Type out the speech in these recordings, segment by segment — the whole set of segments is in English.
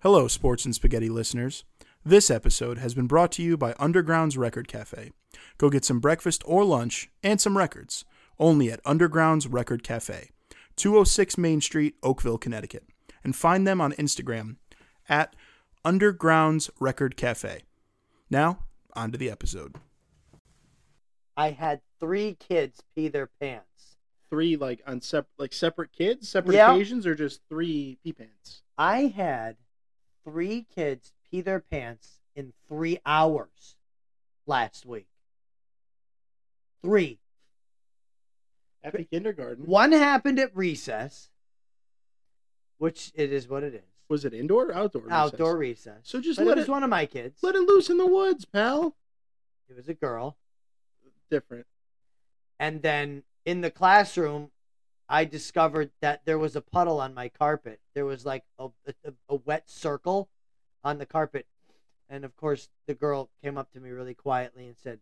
Hello, Sports and Spaghetti listeners. This episode has been brought to you by Underground's Record Cafe. Go get some breakfast or lunch and some records only at Underground's Record Cafe, 206 Main Street, Oakville, Connecticut. And find them on Instagram at Underground's Record Cafe. Now, on to the episode. I had three kids pee their pants. Three like on sep- like separate kids, separate Yeah. occasions, or just three pee pants? I had three kids pee their pants in three hours last week. Three. Happy kindergarten. One happened at recess, which it is what it is. Was it indoor or outdoor? recess? Outdoor recess. So just But let it was it one of my kids. let it loose in the woods, pal. It was a girl. Different. And then in the classroom, I discovered that there was a puddle on my carpet. There was like a, a, a wet circle on the carpet. And of course, the girl came up to me really quietly and said,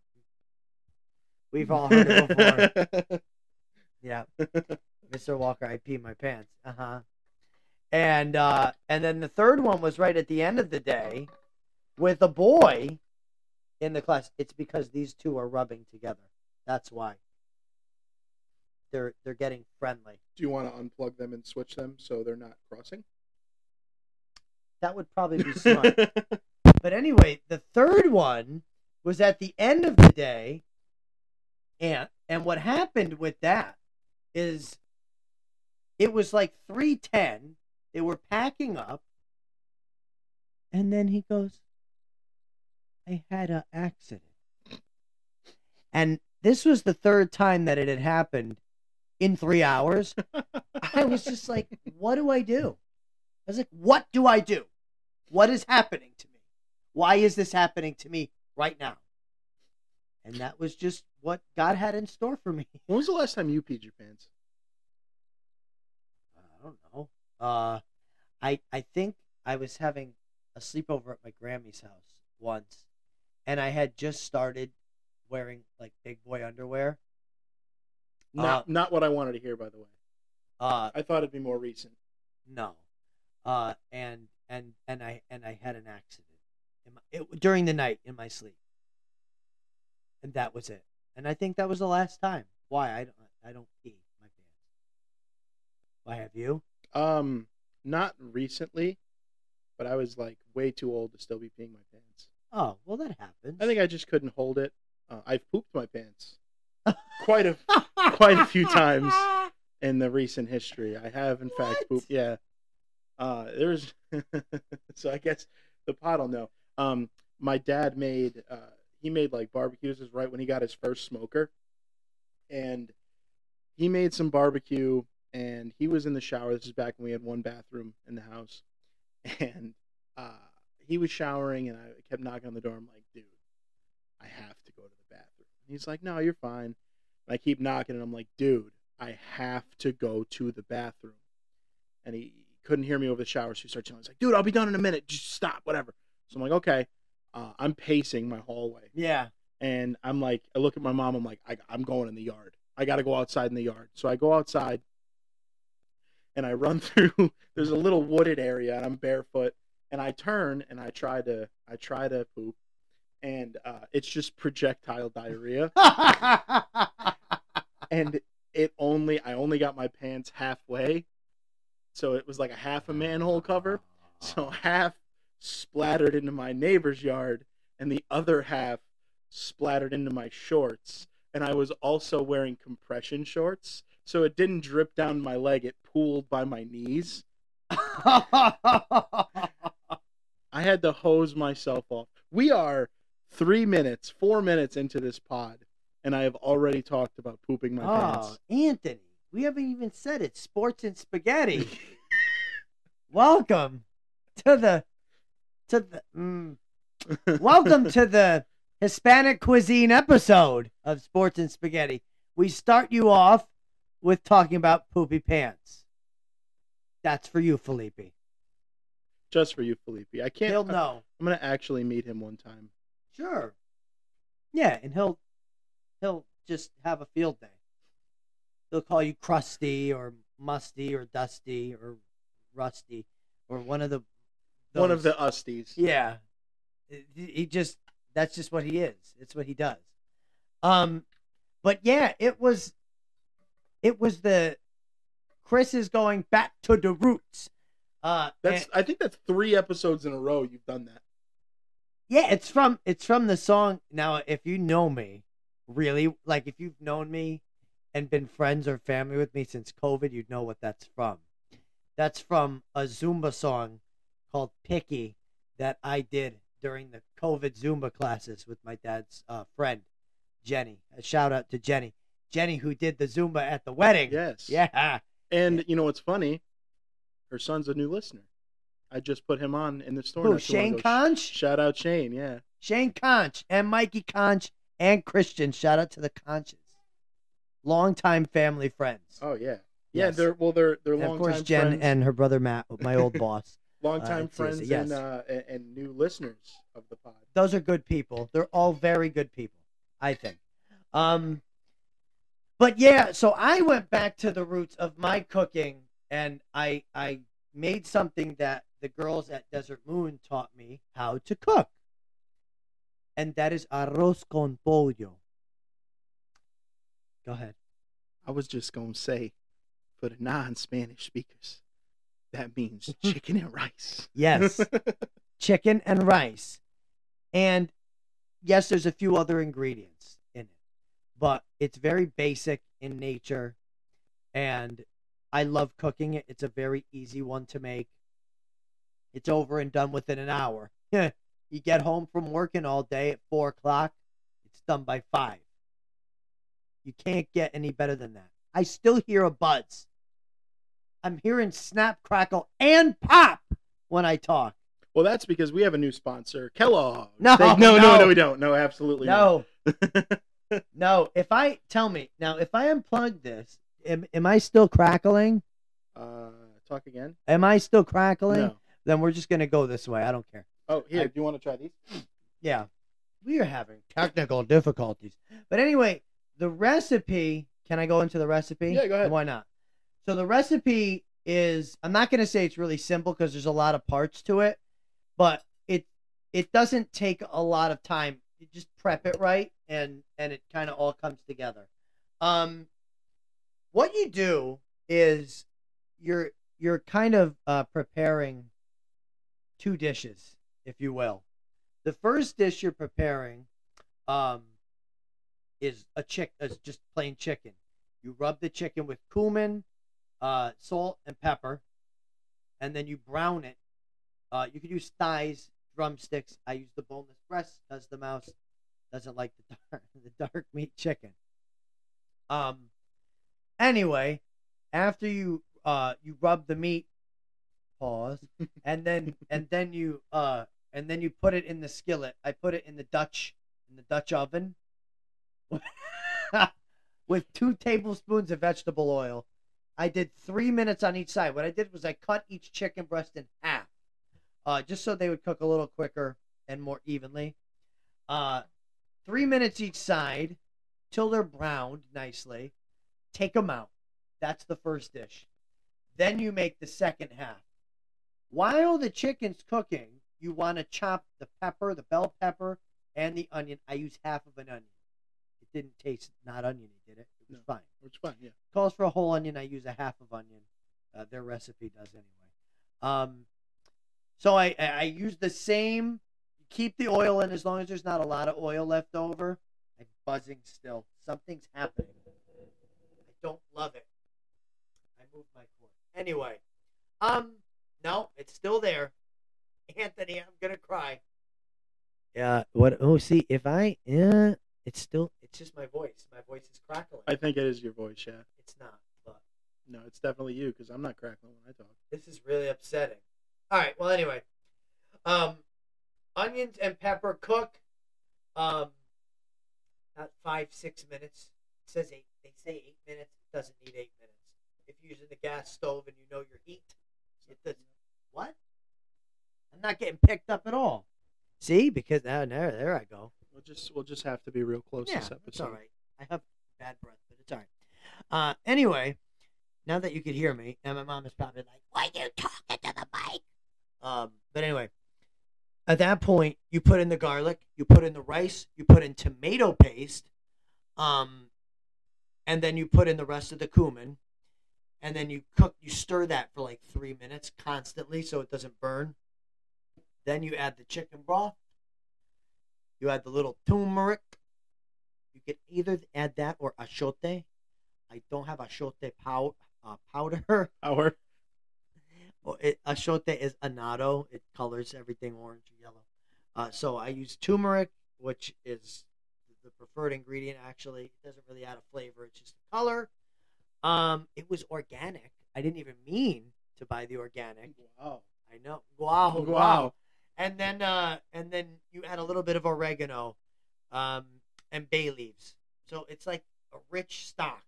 We've all heard it before. yeah. Mr. Walker, I pee my pants. Uh huh. And uh, and then the third one was right at the end of the day with a boy in the class. It's because these two are rubbing together. That's why. They're they're getting friendly. Do you want to unplug them and switch them so they're not crossing? That would probably be smart. but anyway, the third one was at the end of the day, and and what happened with that is it was like three ten. They were packing up, and then he goes, "I had an accident," and this was the third time that it had happened in three hours. I was just like, "What do I do?" I was like, "What do I do? What is happening to me? Why is this happening to me right now?" And that was just what God had in store for me. when was the last time you peed your pants? I don't know. Uh, I I think I was having a sleepover at my Grammy's house once, and I had just started wearing like big boy underwear. Not Uh, not what I wanted to hear, by the way. Uh, I thought it'd be more recent. no, uh, and and and I and I had an accident my, it, during the night in my sleep, and that was it. And I think that was the last time. Why I don't I don't pee my pants. Why have you? Um, not recently, but I was like way too old to still be peeing my pants. Oh well, that happens. I think I just couldn't hold it. Uh, I've pooped my pants quite a quite a few times. in the recent history. I have in fact pooped. Yeah. Uh, there's so I guess the pot will know. Um, my dad made uh, he made like barbecues is right when he got his first smoker, and he made some barbecue and he was in the shower. This is back when we had one bathroom in the house, and uh, he was showering and I kept knocking on the door. I'm like, dude, I have to go to the bathroom. He's like, no, you're fine. And I keep knocking and I'm like, dude, I have to go to the bathroom. And he couldn't hear me over the shower, so he started telling me, he's like, dude, I'll be done in a minute. Just stop, whatever. So I'm like, okay. Uh, I'm pacing my hallway. yeah. And I'm like, I look at my mom, I'm like, I, I'm going in the yard. I got to go outside in the yard. So I go outside and I run through, there's a little wooded area and I'm barefoot. And I turn and I try to, I try to poop. And uh, it's just projectile diarrhea. and it only I only got my pants halfway, so it was like a half a manhole cover. So half splattered into my neighbor's yard, and the other half splattered into my shorts. And I was also wearing compression shorts, so it didn't drip down my leg; it pooled by my knees. I had to hose myself off. We are three minutes, four minutes into this pod, and I have already talked about pooping my oh, pants. Anthony, we haven't even said it. Sports and spaghetti. Welcome to the to the mm, welcome to the Hispanic cuisine episode of Sports and Spaghetti. We start you off with talking about poopy pants. That's for you, Felipe. Just for you, Felipe. I can't. He'll know. I'm gonna actually meet him one time. Sure. Yeah, and he'll he'll just have a field day. He'll call you crusty or musty or dusty or rusty or one of the One of the usties. Yeah. He he just that's just what he is. It's what he does. Um but yeah, it was it was the Chris is going back to the roots. Uh That's. and- I think that's three episodes in a row you've done that. Yeah, it's from it's from the song. Now, if you know me, really, like if you've known me and been friends or family with me since COVID, you'd know what that's from. That's from a Zumba song called Picky that I did during the COVID Zumba classes with my dad's uh, friend, Jenny. A shout out to Jenny. Jenny, who did the Zumba at the wedding. Yes. Yeah. And you know what's funny? Her son's a new listener. I just put him on in the store. Who, not too long Shane. Conch? Shout out Shane. Yeah. Shane Conch and Mikey Conch and Christian. Shout out to the Conches. Longtime family friends. Oh yeah. Yeah. Yes. They're well. They're they're long of course, Jen friends. and her brother Matt, my old boss. long uh, friends yes. and uh and new listeners of the pod. Those are good people. They're all very good people, I think. Um, but yeah, so I went back to the roots of my cooking, and I I made something that the girls at Desert Moon taught me how to cook, and that is arroz con pollo. Go ahead. I was just gonna say, for the non-Spanish speakers, that means chicken and rice. Yes. chicken and rice. And yes, there's a few other ingredients in it, but it's very basic in nature. And I love cooking it. It's a very easy one to make. It's over and done within an hour. you get home from working all day at four o'clock, it's done by five. You can't get any better than that. I still hear a buzz. I'm hearing snap, crackle, and pop when I talk. Well, that's because we have a new sponsor, Kellogg. No, no, no, no. no, we don't. No, absolutely No, not. no. If I tell me now, if I unplug this, am, am I still crackling? uh, talk again. Am I still crackling? No. Then we're just gonna go this way. I don't care. Oh, here. I- do you want to try these? Yeah, we are having technical difficulties. But anyway, the recipe. Can I go into the recipe? Yeah, go ahead. Why not? So the recipe is. I'm not gonna say it's really simple because there's a lot of parts to it, but it it doesn't take a lot of time. You just prep it right, and and it kind of all comes together. Um, what you do is you're you're kind of uh, preparing two dishes, if you will. The first dish you're preparing um, is a chick is just plain chicken. You rub the chicken with cumin, uh, salt, and pepper, and then you brown it. Uh, you could use thighs, drumsticks. I use the boneless breast because the mouse doesn't like the dark, the dark meat chicken. Um. Anyway, after you uh you rub the meat, pause, and then and then you uh and then you put it in the skillet. I put it in the Dutch in the Dutch oven with two tablespoons of vegetable oil. I did three minutes on each side. What I did was I cut each chicken breast in half, uh, just so they would cook a little quicker and more evenly. Uh, three minutes each side till they're browned nicely. Take them out. That's the first dish. Then you make the second half. While the chicken's cooking, you want to chop the pepper, the bell pepper, and the onion. I use half of an onion. It didn't taste not oniony, did it? It was No. fine. Is fine. Yeah. Calls for a whole onion. I use a half of onion. Uh, their recipe does anyway. Um, so I, I I use the same. Keep the oil in as long as there's not a lot of oil left over. I'm buzzing still. Something's happening. I don't love it. I moved my cord. Anyway, um, no, it's still there. Anthony, I'm gonna cry. Yeah. What? Oh, see, if I, yeah, it's still. It's just my voice. My voice is crackling. I think it is your voice, yeah. It's not, but No, it's definitely you because I'm not crackling when I talk. this is really upsetting. All right. Well, anyway, um, onions and pepper cook, um, about five six minutes. It says eight. They say eight minutes. It doesn't need eight minutes. If you're using the gas stove and you know your heat, it does. What? I'm not getting picked up at all. See, because now there, there I go. We'll just we'll just have to be real close Yeah, this episode. it's all right. I have bad breath, but it's all right. Uh, anyway, now that you could hear me, and my mom is probably like, "Why are you talking to the mic?" Um, but anyway, at that point, you put in the garlic, you put in the rice, you put in tomato paste, um, and then you put in the rest of the cumin, and then you cook, you stir that for like three minutes constantly so it doesn't burn. Then you add the chicken broth. You add the little turmeric. You can either add that or achote. I don't have achote pow- uh, powder. Our Well, it, achote is annatto It colors everything orange or yellow. Uh, so I use turmeric, which is the preferred ingredient. Actually, it doesn't really add a flavor; it's just a color. Um, it was organic. I didn't even mean to buy the organic. wow. I know. Wow, wow. Wow. And then, uh, and then you add a little bit of oregano, um, and bay leaves. So it's like a rich stock.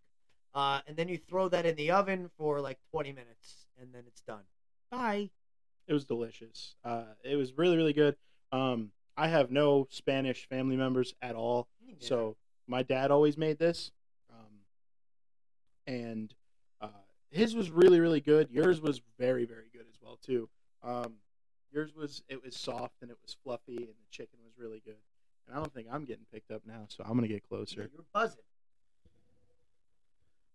Uh, and then you throw that in the oven for like 20 minutes, and then it's done. Bye. It was delicious. Uh, it was really really good. Um, I have no Spanish family members at all, so my dad always made this, and uh, his was really really good. Yours was very very good as well too. Um, yours was it was soft and it was fluffy, and the chicken was really good. And I don't think I'm getting picked up now, so I'm gonna get Yeah, closer. you're buzzing.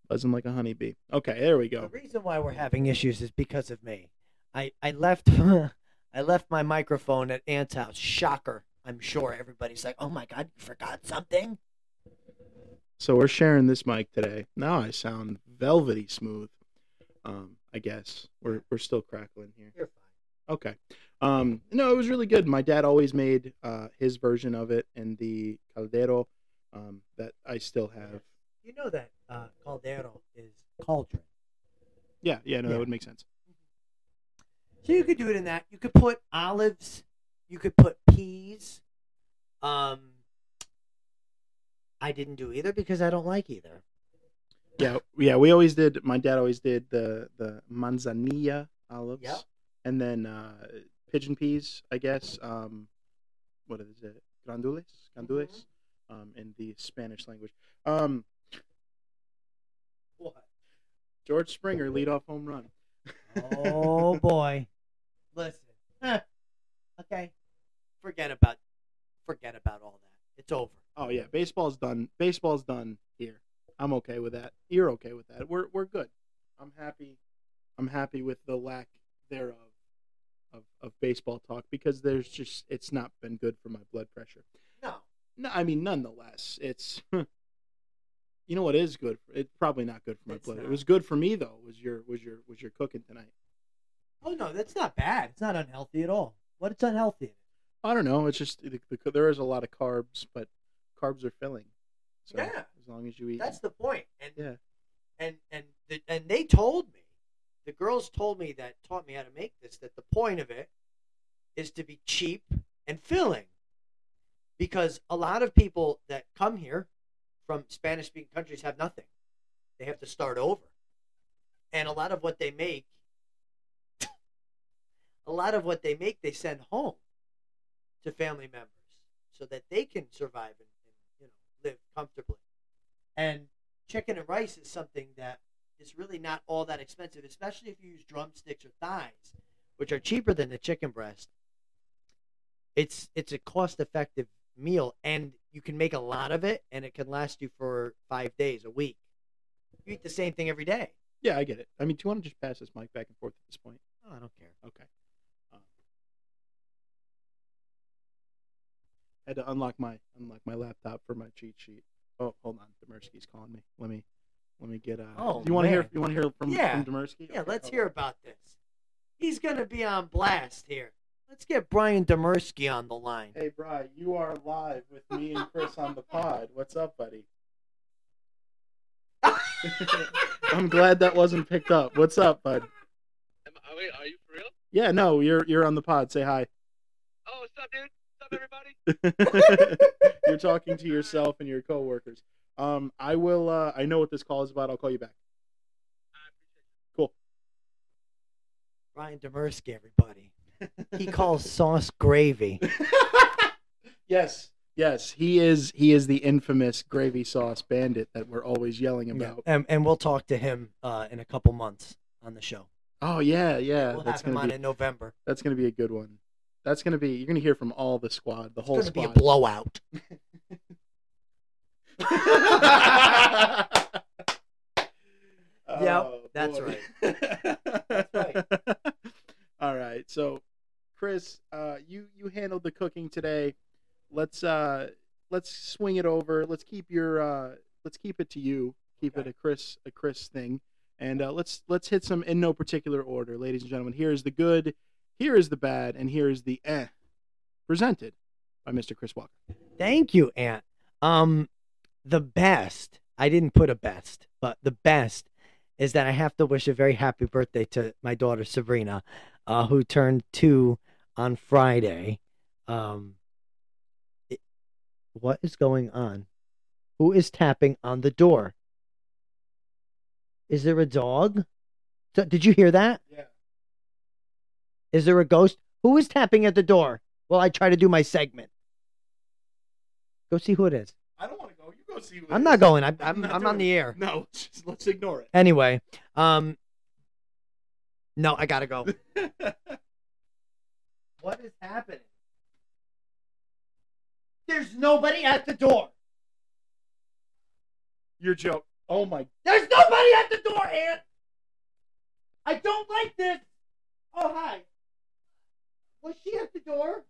Buzzing like a honeybee. Okay, there we go. The reason why we're having issues is because of me. I I left I left my microphone at Ant's house. Shocker. I'm sure everybody's like, "Oh my god, you forgot something." So we're sharing this mic today. Now I sound velvety smooth. Um, I guess we're we're still crackling here. You're fine. Okay. Um, no, it was really good. My dad always made uh, his version of it in the caldero um, that I still have. You know that uh, caldero is cauldron. Yeah, yeah, no, Yeah. that would make sense. So you could do it in that. You could put olives. You could put peas. Um, I didn't do either because I don't like either. Yeah, yeah. We always did. My dad always did the the manzanilla olives, Yep. and then uh, pigeon peas. I guess. Um, what is it? Grandules, grandules, um, in the Spanish language. Um, What? George Springer leadoff home run. Oh boy. Listen. Huh. Okay. Forget about forget about all that. It's over. Oh yeah, baseball's done. Baseball's done here. I'm okay with that. You're okay with that. We're we're good. I'm happy. I'm happy with the lack thereof of of baseball talk because there's just it's not been good for my blood pressure. No. No, I mean nonetheless, it's you know what is good. For, it's probably not good for my It's blood. It was good for me though. Was your was your was your cooking tonight? Oh no, that's not bad. It's not unhealthy at all. What it's unhealthy? I don't know. It's just the, the, there is a lot of carbs, but carbs are filling. So Yeah. as long as you eat, That's the point. And yeah. and and the, and they told me, the girls told me that taught me how to make this that the point of it is to be cheap and filling, because a lot of people that come here from Spanish speaking countries have nothing. They have to start over, and a lot of what they make, a lot of what they make, they send home to family members so that they can survive and, and you know live comfortably. And chicken and rice is something that is really not all that expensive, especially if you use drumsticks or thighs, which are cheaper than the chicken breast. It's it's a cost effective meal and you can make a lot of it and it can last you for five days, a week. You eat the same thing every day. Yeah, I get it. I mean, do you want to just pass this mic back and forth at this point? Oh, I don't care. Okay. Had to unlock my unlock my laptop for my cheat sheet. Oh, hold on, Demersky's calling me. Let me let me get. Uh, Oh, do you want to hear? You want to hear from Yeah. from Demersky? Yeah, Okay, let's hold hear on. about this. He's gonna be on blast here. Let's get Brian Demersky on the line. Hey, Brian, you are live with me and Chris on the pod. What's up, buddy? I'm glad that wasn't picked up. What's up, bud? Am, wait, are you for real? Yeah, no, you're you're on the pod. Say hi. Oh, what's up, dude? What's up, everybody? you're talking to yourself and your coworkers. Um, I will. Uh, I know what this call is about. I'll call you back. Cool. Ryan Demersky, everybody. He calls sauce gravy. yes, yes, he is. He is the infamous gravy sauce bandit that we're always yelling about. And, and we'll talk to him uh, in a couple months on the show. Oh yeah, yeah. we'll that's have him gonna on be in November. that's gonna be a good one. That's gonna be. You're gonna hear from all the squad, the whole squad. It's going to be a squad. blowout. Yep, Oh, that's boy. That's right. All right. So, Chris, uh, you you handled the cooking today. Let's uh, let's swing it over. Let's keep your uh, let's keep it to you. Keep it a Chris a Chris thing, and uh, let's let's hit some in no particular order, ladies and gentlemen. Here is the good, here is the bad, and here is the eh. Presented by Mr. Chris Walker. Thank you, Ant. Um, the best. I didn't put a best, but the best is that I have to wish a very happy birthday to my daughter Sabrina, uh, who turned two on Friday. Um, it- what is going on? Who is tapping on the door? Is there a dog? So- Did you hear that? Yeah. Is there a ghost? Who is tapping at the door? While I try to do my segment. Go see who it is. I don't want to go. You go see. Who I'm not going. I'm I'm, not I'm on the air. No, just, let's ignore it. Anyway, um, no, I gotta go. what is happening? There's nobody at the door. Your joke. Oh my. There's nobody at the door, Ant. I don't like this. Oh hi. Was she at the door?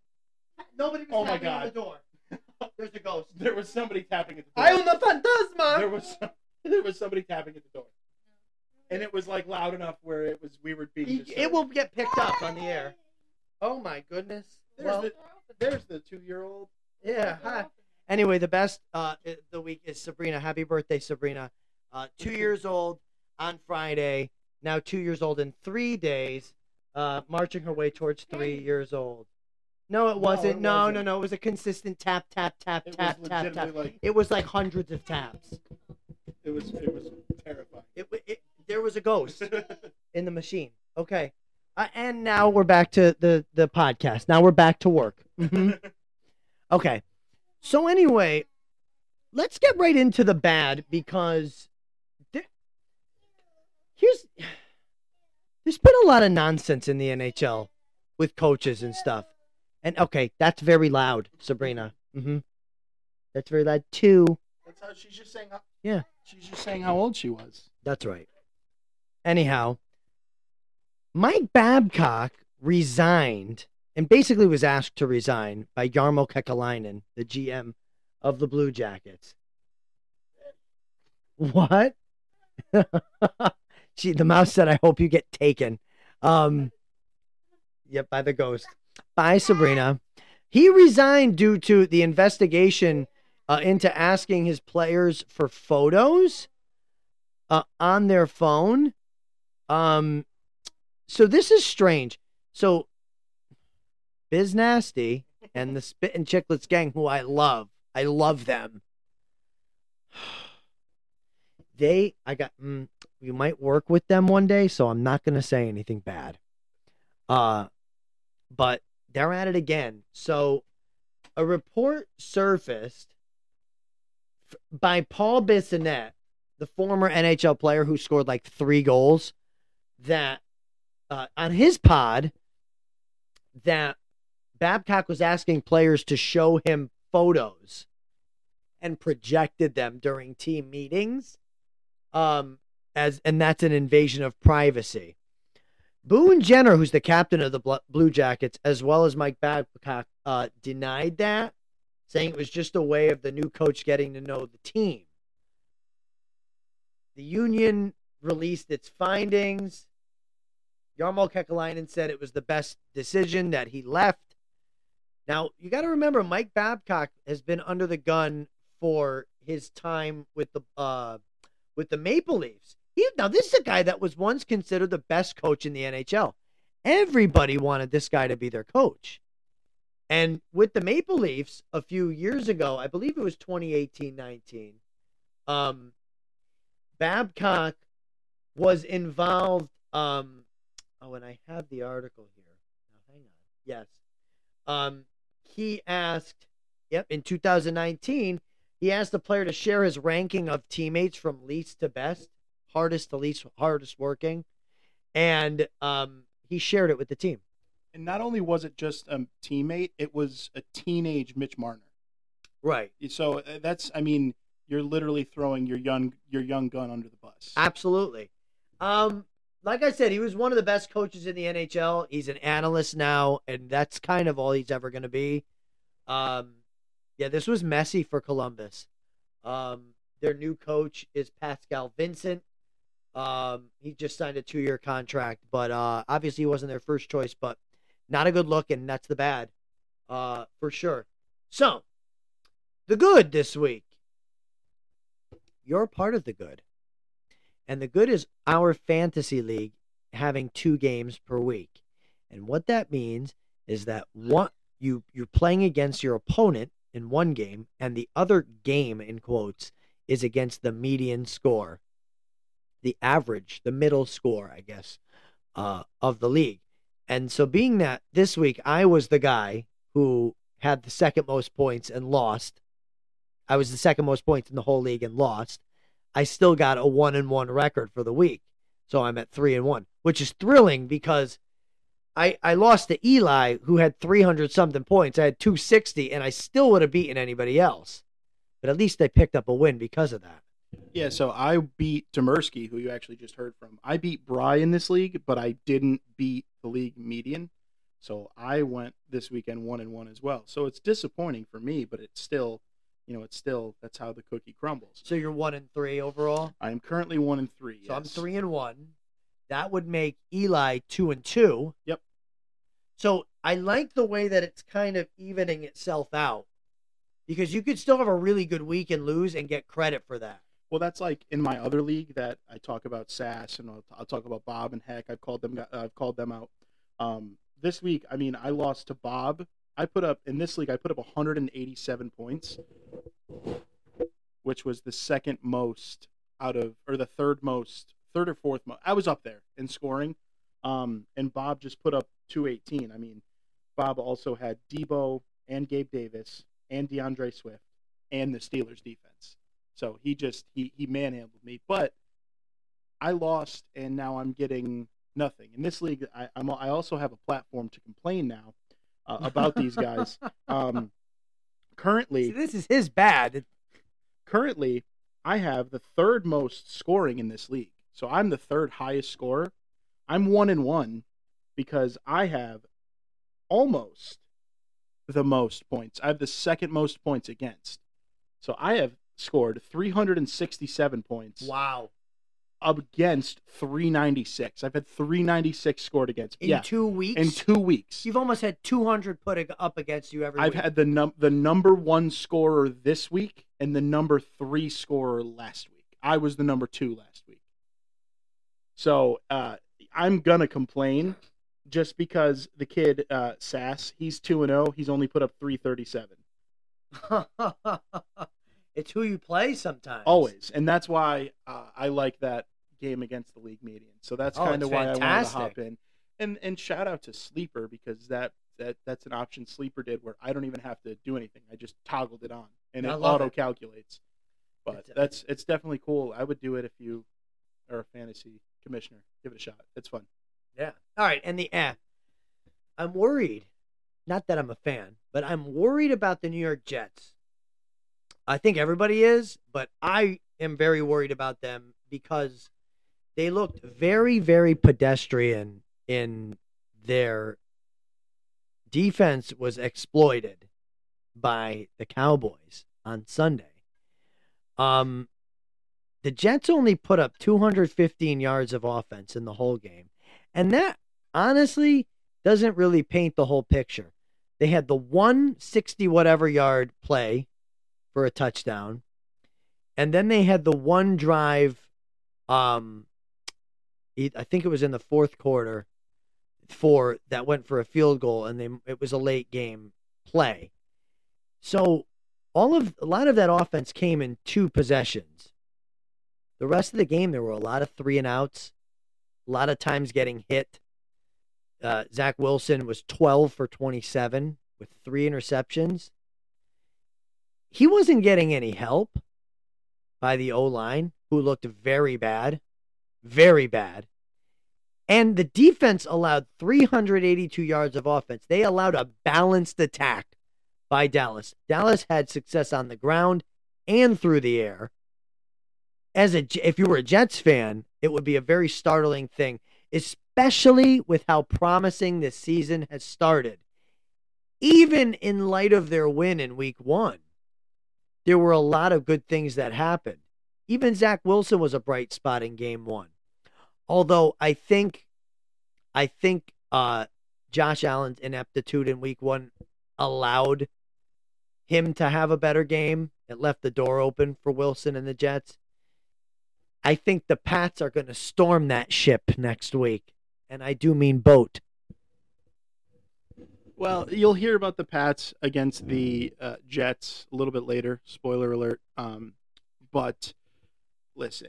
Nobody was Oh my tapping on God. the door. There's a ghost. There was somebody tapping at the door. I am the fantasma. there was some, there was somebody tapping at the door, and it was like loud enough where it was we were being. It- Disturbed. It will get picked up on the air. Oh my goodness. There's Well, the there's the two year old. yeah. Hi. Anyway, the best uh i- the week is Sabrina. Happy birthday, Sabrina. Uh, two years old on Friday. Now two years old in three days. Uh, marching her way towards three years old. No, it wasn't. it no, wasn't. no, no. It was a consistent tap, tap, tap, It tap, was tap, tap. legitimately like It was like hundreds of taps. it was it was terrifying. It, wa- it there was a ghost. in the machine. Okay. Uh, and now we're back to the the podcast. Now we're back to work. Mhm. Okay. So anyway, let's get right into the bad because there, here's there's been a lot of nonsense in the NHL with coaches and stuff. And okay, that's very loud, Sabrina. Mhm. That's very loud too. That's how she's just saying. How, Yeah. She's just saying how old she was. That's right. Anyhow, Mike Babcock resigned and basically was asked to resign by Jarmo Kekalainen, the GM of the Blue Jackets. What? she, the mouse said, I hope you get taken. Um, yep, by the ghost. By Sabrina. He resigned due to the investigation uh, into asking his players for photos uh, on their phone. Um, so this is strange. So Biz Nasty and the Spit and Chicklets gang, who I love, I love them. They, I got, mm, we might work with them one day, so I'm not gonna say anything bad. Uh, but they're at it again. So a report surfaced by Paul Bissonnette, the former NHL player who scored like three goals, that uh, on his pod, that Babcock was asking players to show him photos and projected them during team meetings. Um, as and that's an invasion of privacy. Boone Jenner, who's the captain of the Blue Jackets, as well as Mike Babcock, uh, denied that, saying it was just a way of the new coach getting to know the team. The union released its findings. Jarmo Kekalainen said it was the best decision that he left. Now, you got to remember, Mike Babcock has been under the gun for his time with the uh, with the Maple Leafs. He, now, this is a guy that was once considered the best coach in the NHL. Everybody wanted this guy to be their coach. And with the Maple Leafs a few years ago, I believe it was 2018 19, um, Babcock was involved. Um, oh, and I have the article here. Now, hang on. Yes. Um, he asked, yep, in 2019, he asked the player to share his ranking of teammates from least to best, hardest to least, hardest working. And um, he shared it with the team. And not only was it just a teammate, it was a teenage Mitch Marner. Right. So uh, that's, I mean, you're literally throwing your young your young gun under the bus. Absolutely. Um, like I said, he was one of the best coaches in the NHL. He's an analyst now, and that's kind of all he's ever going to be. Um, yeah, this was messy for Columbus. Um, their new coach is Pascal Vincent. Um, he just signed a two-year contract, but uh, obviously he wasn't their first choice. But not a good look, and that's the bad, uh, for sure. So, the good this week. You're part of the good. And the good is our fantasy league having two games per week. And what that means is that one you you're playing against your opponent in one game and the other game in quotes is against the median score. The average, the middle score, I guess, uh, of the league. And so being that this week I was the guy who had the second most points and lost. I was the second most points in the whole league and lost. I still got a one and one record for the week. So I'm at three and one, which is thrilling because I, I lost to Eli, who had 300 something points. I had 260, and I still would have beaten anybody else. But at least I picked up a win because of that. Yeah, so I beat Demersky, who you actually just heard from. I beat Bry in this league, but I didn't beat the league median. So I went this weekend one and one as well. So it's disappointing for me, but it's still, you know, it's still that's how the cookie crumbles. So you're one and three overall. I am currently one and three. So I'm three and one. That would make Eli two and two. Yep. So I like the way that it's kind of evening itself out because you could still have a really good week and lose and get credit for that. Well, that's like in my other league that I talk about Sass and I'll, I'll talk about Bob and Heck. I've called them. I've called them out. Um, this week, I mean, I lost to Bob. I put up in this league. I put up 187 points, which was the second most out of, or the third most, third or fourth most. I was up there in scoring. Um, and Bob just put up 218. I mean, Bob also had Deebo and Gabe Davis and DeAndre Swift and the Steelers defense. So he just he he manhandled me. But I lost, and now I'm getting nothing in this league. I, I'm I also have a platform to complain now uh, about these guys. Um, currently, See, this is his bad. currently, I have the third most scoring in this league. So I'm the third highest scorer. I'm one and one because I have almost the most points. I have the second most points against. So I have scored 367 points Wow. against 396. I've had 396 scored against. In yeah, two weeks, in two weeks. you've almost had 200 put up against you every I've week. had the num the number one scorer this week and the number three scorer last week. I was the number two last week. So uh, I'm gonna complain just because the kid uh, Sass, he's two and zero. He's only put up three thirty seven. it's who you play sometimes. Always, and that's why uh, I like that game against the league median. So that's Oh, kind of why I wanted to hop in. And and shout out to Sleeper because that that that's an option Sleeper did where I don't even have to do anything. I just toggled it on and it I love auto calculates. But It's- that's it's definitely cool. I would do it if you are a fantasy commissioner. Give it a shot. It's fun. Yeah. All right. And the eh. I'm worried. Not that I'm a fan, but I'm worried about the New York Jets. I think everybody is, but I am very worried about them because they looked very, very pedestrian in their defense was exploited by the Cowboys on Sunday. Um, the Jets only put up 215 yards of offense in the whole game. And that honestly doesn't really paint the whole picture. They had the 160 whatever yard play for a touchdown. And then they had the one drive um I think it was in the fourth quarter for that went for a field goal and they it was a late game play. So all of a lot of that offense came in two possessions. The rest of the game there were a lot of three and outs, a lot of times getting hit. Uh, Zach Wilson was 12 for 27 with three interceptions. He wasn't getting any help by the O line, who looked very bad, very bad. And the defense allowed 382 yards of offense. They allowed a balanced attack by Dallas. Dallas had success on the ground and through the air. As a if you were a Jets fan, it would be a very startling thing, especially with how promising this season has started. Even in light of their win in week 1, there were a lot of good things that happened. Even Zach Wilson was a bright spot in game 1. Although I think I think uh Josh Allen's ineptitude in week 1 allowed him to have a better game. It left the door open for Wilson and the Jets. I think the Pats are going to storm that ship next week. And I do mean boat. Well, you'll hear about the Pats against the uh, Jets a little bit later. Spoiler alert. Um, but listen,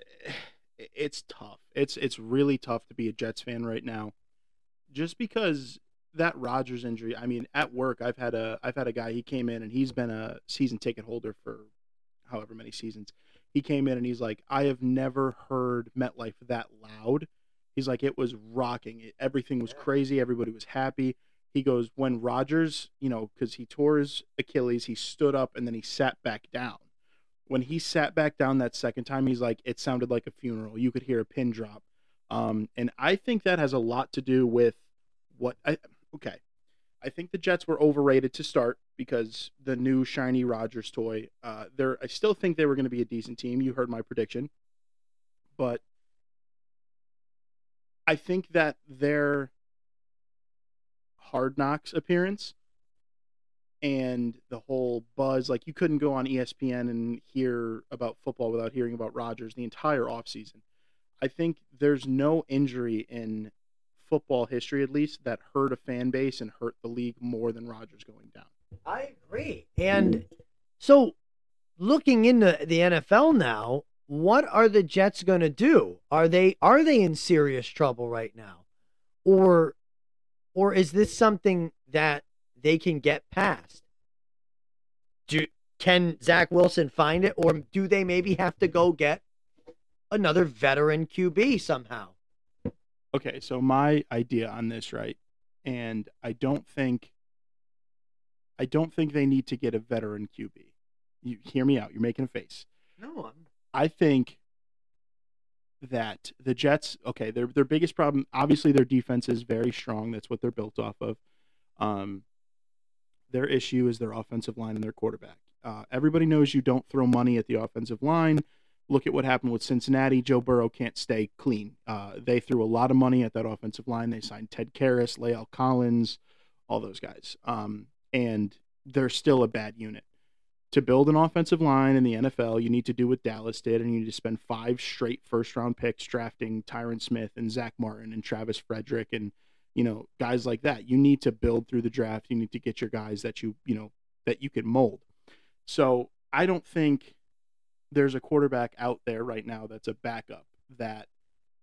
it's tough. It's it's really tough to be a Jets fan right now, just because that Rodgers injury. I mean, at work, I've had a I've had a guy. He came in and he's been a season ticket holder for however many seasons. He came in and he's like, I have never heard MetLife that loud. He's like, it was rocking. It, everything was crazy. Everybody was happy. He goes, when Rodgers, you know, because he tore his Achilles, he stood up and then he sat back down. When he sat back down that second time, he's like, it sounded like a funeral. You could hear a pin drop. Um, and I think that has a lot to do with what I, okay. I think the Jets were overrated to start because the new shiny Rodgers toy. Uh, I still think they were going to be a decent team. You heard my prediction, but I think that their Hard Knocks appearance and the whole buzz, like you couldn't go on ESPN and hear about football without hearing about Rodgers the entire offseason. I think there's no injury in football history, at least, that hurt a fan base and hurt the league more than Rodgers going down. I agree. And mm-hmm. so looking into the NFL now, what are the Jets going to do? Are they are they in serious trouble right now? Or or is this something that they can get past? Do can Zach Wilson find it or do they maybe have to go get another veteran QB somehow? Okay, so my idea on this, right? And I don't think I don't think they need to get a veteran QB. You hear me out. You're making a face. No, I'm I think that the Jets, okay, their their biggest problem, obviously, their defense is very strong. That's what they're built off of. Um, their issue is their offensive line and their quarterback. Uh, everybody knows you don't throw money at the offensive line. Look at what happened with Cincinnati. Joe Burrow can't stay clean. Uh, they threw a lot of money at that offensive line. They signed Ted Karras, La'el Collins, all those guys. Um, and they're still a bad unit. To build an offensive line in the NFL, you need to do what Dallas did, and you need to spend five straight first round picks drafting Tyron Smith and Zach Martin and Travis Frederick and you know guys like that. You need to build through the draft. You need to get your guys that you you know that you can mold. So I don't think there's a quarterback out there right now that's a backup that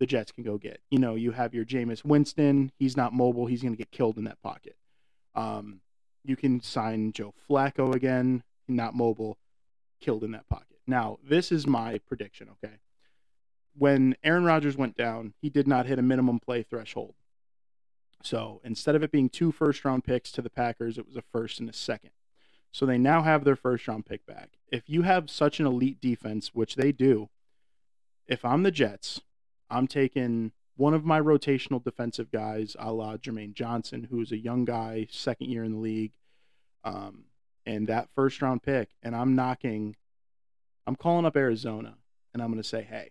the Jets can go get. You know, you have your Jameis Winston. He's not mobile. He's going to get killed in that pocket. Um, you can sign Joe Flacco again, not mobile, killed in that pocket. Now, this is my prediction, okay? When Aaron Rodgers went down, he did not hit a minimum play threshold. So instead of it being two first round picks to the Packers, it was a first and a second. So they now have their first round pick back. If you have such an elite defense, which they do, if I'm the Jets, I'm taking one of my rotational defensive guys, a la Jermaine Johnson, who's a young guy, second year in the league, um, and that first round pick, and I'm knocking, I'm calling up Arizona, and I'm going to say, hey,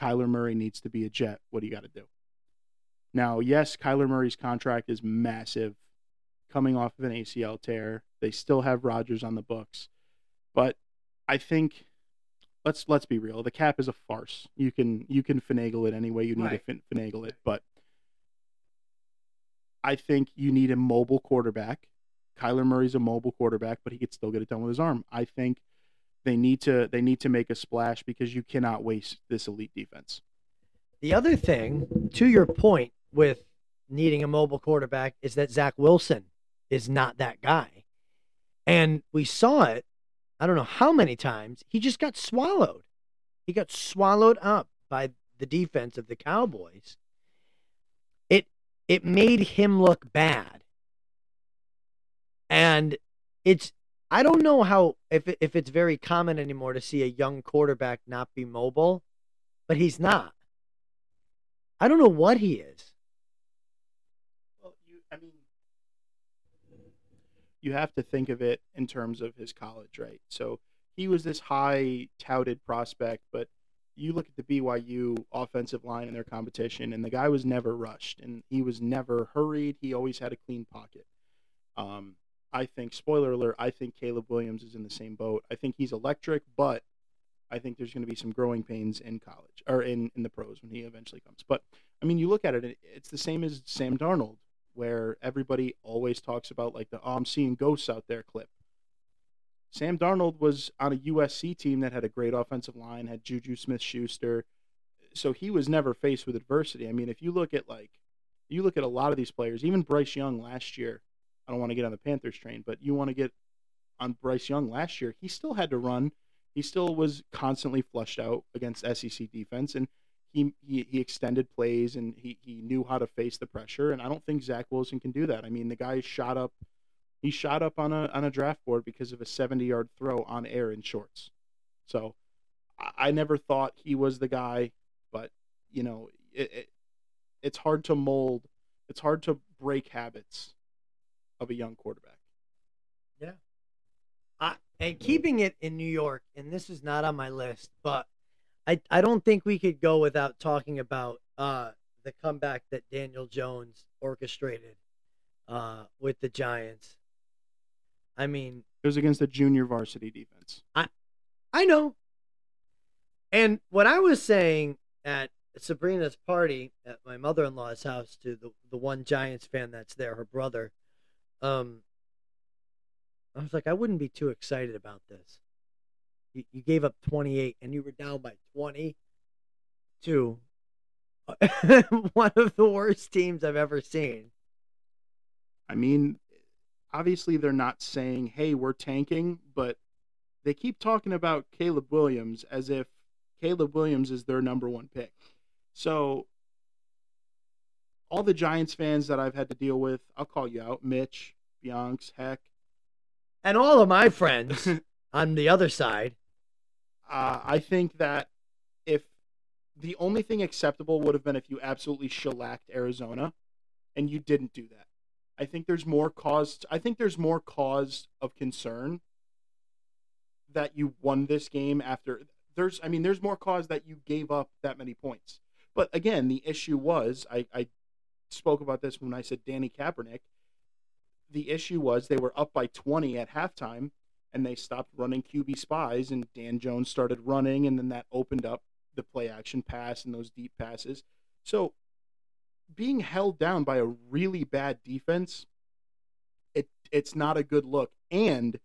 Kyler Murray needs to be a Jet. What do you got to do? Now, yes, Kyler Murray's contract is massive coming off of an ACL tear. They still have Rodgers on the books, but I think let's let's be real. The cap is a farce. You can you can finagle it any way you need Right. to fin- finagle it, but I think you need a mobile quarterback. Kyler Murray's a mobile quarterback, but he could still get it done with his arm. I think they need to they need to make a splash because you cannot waste this elite defense. The other thing, to your point with needing a mobile quarterback, is that Zach Wilson is not that guy. And we saw it, I don't know how many times, he just got swallowed. He got swallowed up by the defense of the Cowboys. it it made him look bad. And it's I don't know how if it, if it's very common anymore to see a young quarterback not be mobile, but he's not. I don't know what he is. Well, you, I mean, you have to think of it in terms of his college, right? So he was this high touted prospect, but you look at the BYU offensive line in their competition, and the guy was never rushed, and he was never hurried. He always had a clean pocket. Um, I think, spoiler alert, I think Caleb Williams is in the same boat. I think he's electric, but I think there's going to be some growing pains in college or in, in the pros when he eventually comes. But I mean, you look at it, it's the same as Sam Darnold, where everybody always talks about like the oh, I'm seeing ghosts out there clip. Sam Darnold was on a USC team that had a great offensive line, had Juju Smith Schuster. So he was never faced with adversity. I mean, if you look at like, you look at a lot of these players, even Bryce Young last year, I don't want to get on the Panthers train, but you want to get on Bryce Young last year, he still had to run. He still was constantly flushed out against SEC defense, and he, he, he extended plays and he, he knew how to face the pressure. And I don't think Zach Wilson can do that. I mean, the guy shot up he shot up on a on a draft board because of a 70 yard throw on air in shorts. So I, I never thought he was the guy, but you know it, it, it's hard to mold. It's hard to break habits of a young quarterback. Yeah. And keeping it in New York, and this is not on my list, but I I don't think we could go without talking about uh, the comeback that Daniel Jones orchestrated uh, with the Giants. I mean, It was against the junior varsity defense. I know. And what I was saying at Sabrina's party at my mother in law's house to the the one Giants fan that's there, her brother, um, I was like, I wouldn't be too excited about this. You, you gave up 28 and you were down by 20 to one of the worst teams I've ever seen. I mean, obviously they're not saying, "Hey, we're tanking," but they keep talking about Caleb Williams as if Caleb Williams is their number one pick. So all the Giants fans that I've had to deal with, I'll call you out, Mitch, Bianx, Heck. And all of my friends on the other side, Uh, I think that if the only thing acceptable would have been if you absolutely shellacked Arizona, and you didn't do that. I think there's more cause. I think there's more cause of concern that you won this game after. There's, I mean, there's more cause that you gave up that many points. But again, the issue was I, I spoke about this when I said Danny Kaepernick. The issue was they were up by 20 at halftime and they stopped running QB spies, and Dan Jones started running, and then that opened up the play action pass and those deep passes. So, being held down by a really bad defense, it it's not a good look. And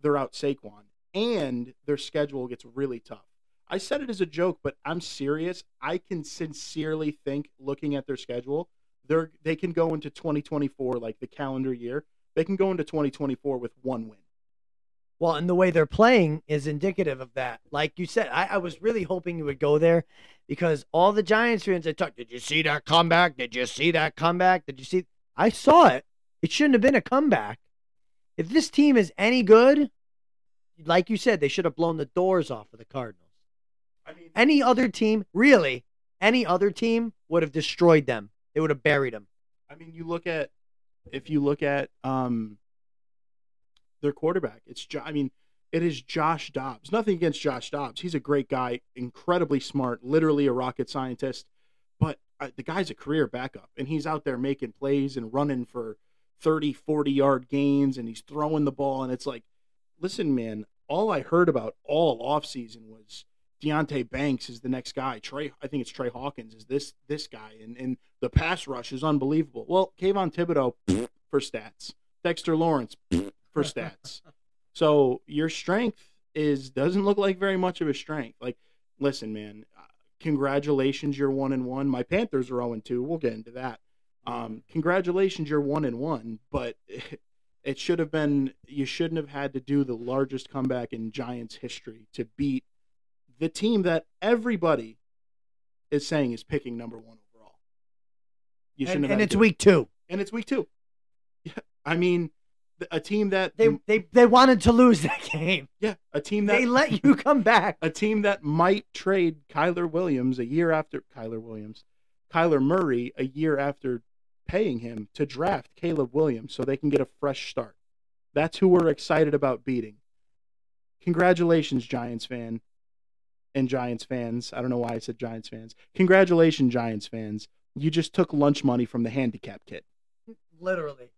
they're out Saquon, and their schedule gets really tough. I said it as a joke, but I'm serious. I can sincerely think, looking at their schedule, they're they can go into 2024 like the calendar year. They can go into 2024 with one win. Well, and the way they're playing is indicative of that. Like you said, I, I was really hoping you would go there because all the Giants fans I talked, did you see that comeback? Did you see that comeback? Did you see? I saw it. It shouldn't have been a comeback. If this team is any good, like you said, they should have blown the doors off of the Cardinals. I mean, Any other team, really, any other team would have destroyed them. They would have buried them. I mean, you look at if you look at um their quarterback, it's jo- I mean, it is Josh Dobbs. Nothing against Josh Dobbs. He's a great guy, incredibly smart, literally a rocket scientist. But uh, the guy's a career backup, and he's out there making plays and running for 30, 40 yard gains, and he's throwing the ball. And it's like, listen, man, all I heard about all offseason was Deonte Banks is the next guy. Trey, I think it's Trey Hawkins is this this guy, and and the pass rush is unbelievable. Well, Kayvon Thibodeaux for stats, Dexter Lawrence for stats. So your strength is doesn't look like very much of a strength. Like, listen, man, uh, congratulations, you're one and one. My Panthers are zero and two. We'll get into that. Um, congratulations, you're one and one. But it should have been. You shouldn't have had to do the largest comeback in Giants history to beat the team that everybody is saying is picking number one overall. You shouldn't have and it's week two. and it's week two. Yeah, I mean, a team that They they they wanted to lose that game. yeah, a team that They let you come back. a team that might trade Kyler Williams a year after Kyler Williams, Kyler Murray a year after paying him to draft Caleb Williams so they can get a fresh start. That's who we're excited about beating. Congratulations, Giants fan and Giants fans. I don't know why I said Giants fans. Congratulations, Giants fans. You just took lunch money from the handicap kit. Literally,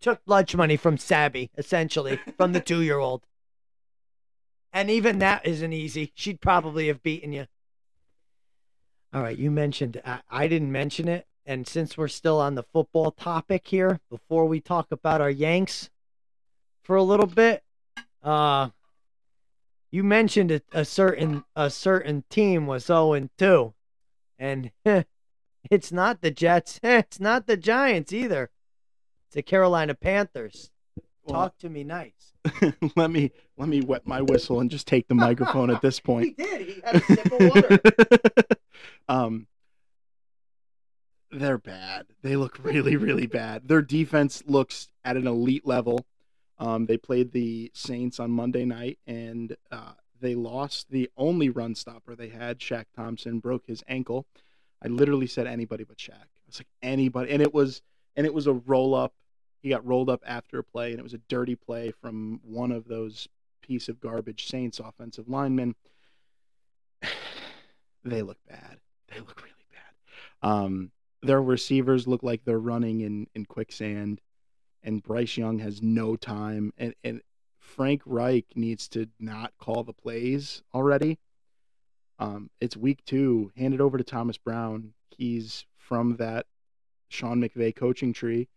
took lunch money from Sabby, essentially, from the two-year-old. And even that isn't easy. She'd probably have beaten you. All right, you mentioned I, I didn't mention it, and since we're still on the football topic here, before we talk about our Yanks for a little bit, uh, you mentioned a, a certain a certain team was zero and two, and it's not the Jets, it's not the Giants either. The Carolina Panthers. Well, Talk to me nice. let me let me wet my whistle and just take the microphone at this point. He did. He had a sip of water. um, they're bad. They look really, really bad. Their defense looks at an elite level. Um, they played the Saints on Monday night, and uh, they lost the only run stopper they had. Shaq Thompson broke his ankle. I literally said anybody but Shaq. I was like anybody, and it was and it was a roll up. He got rolled up after a play, and it was a dirty play from one of those piece of garbage Saints offensive linemen. they look bad. They look really bad. Um, their receivers look like they're running in, in quicksand, and Bryce Young has no time. And, and Frank Reich needs to not call the plays already. Um, it's week two. Hand it over to Thomas Brown. He's from that Sean McVay coaching tree,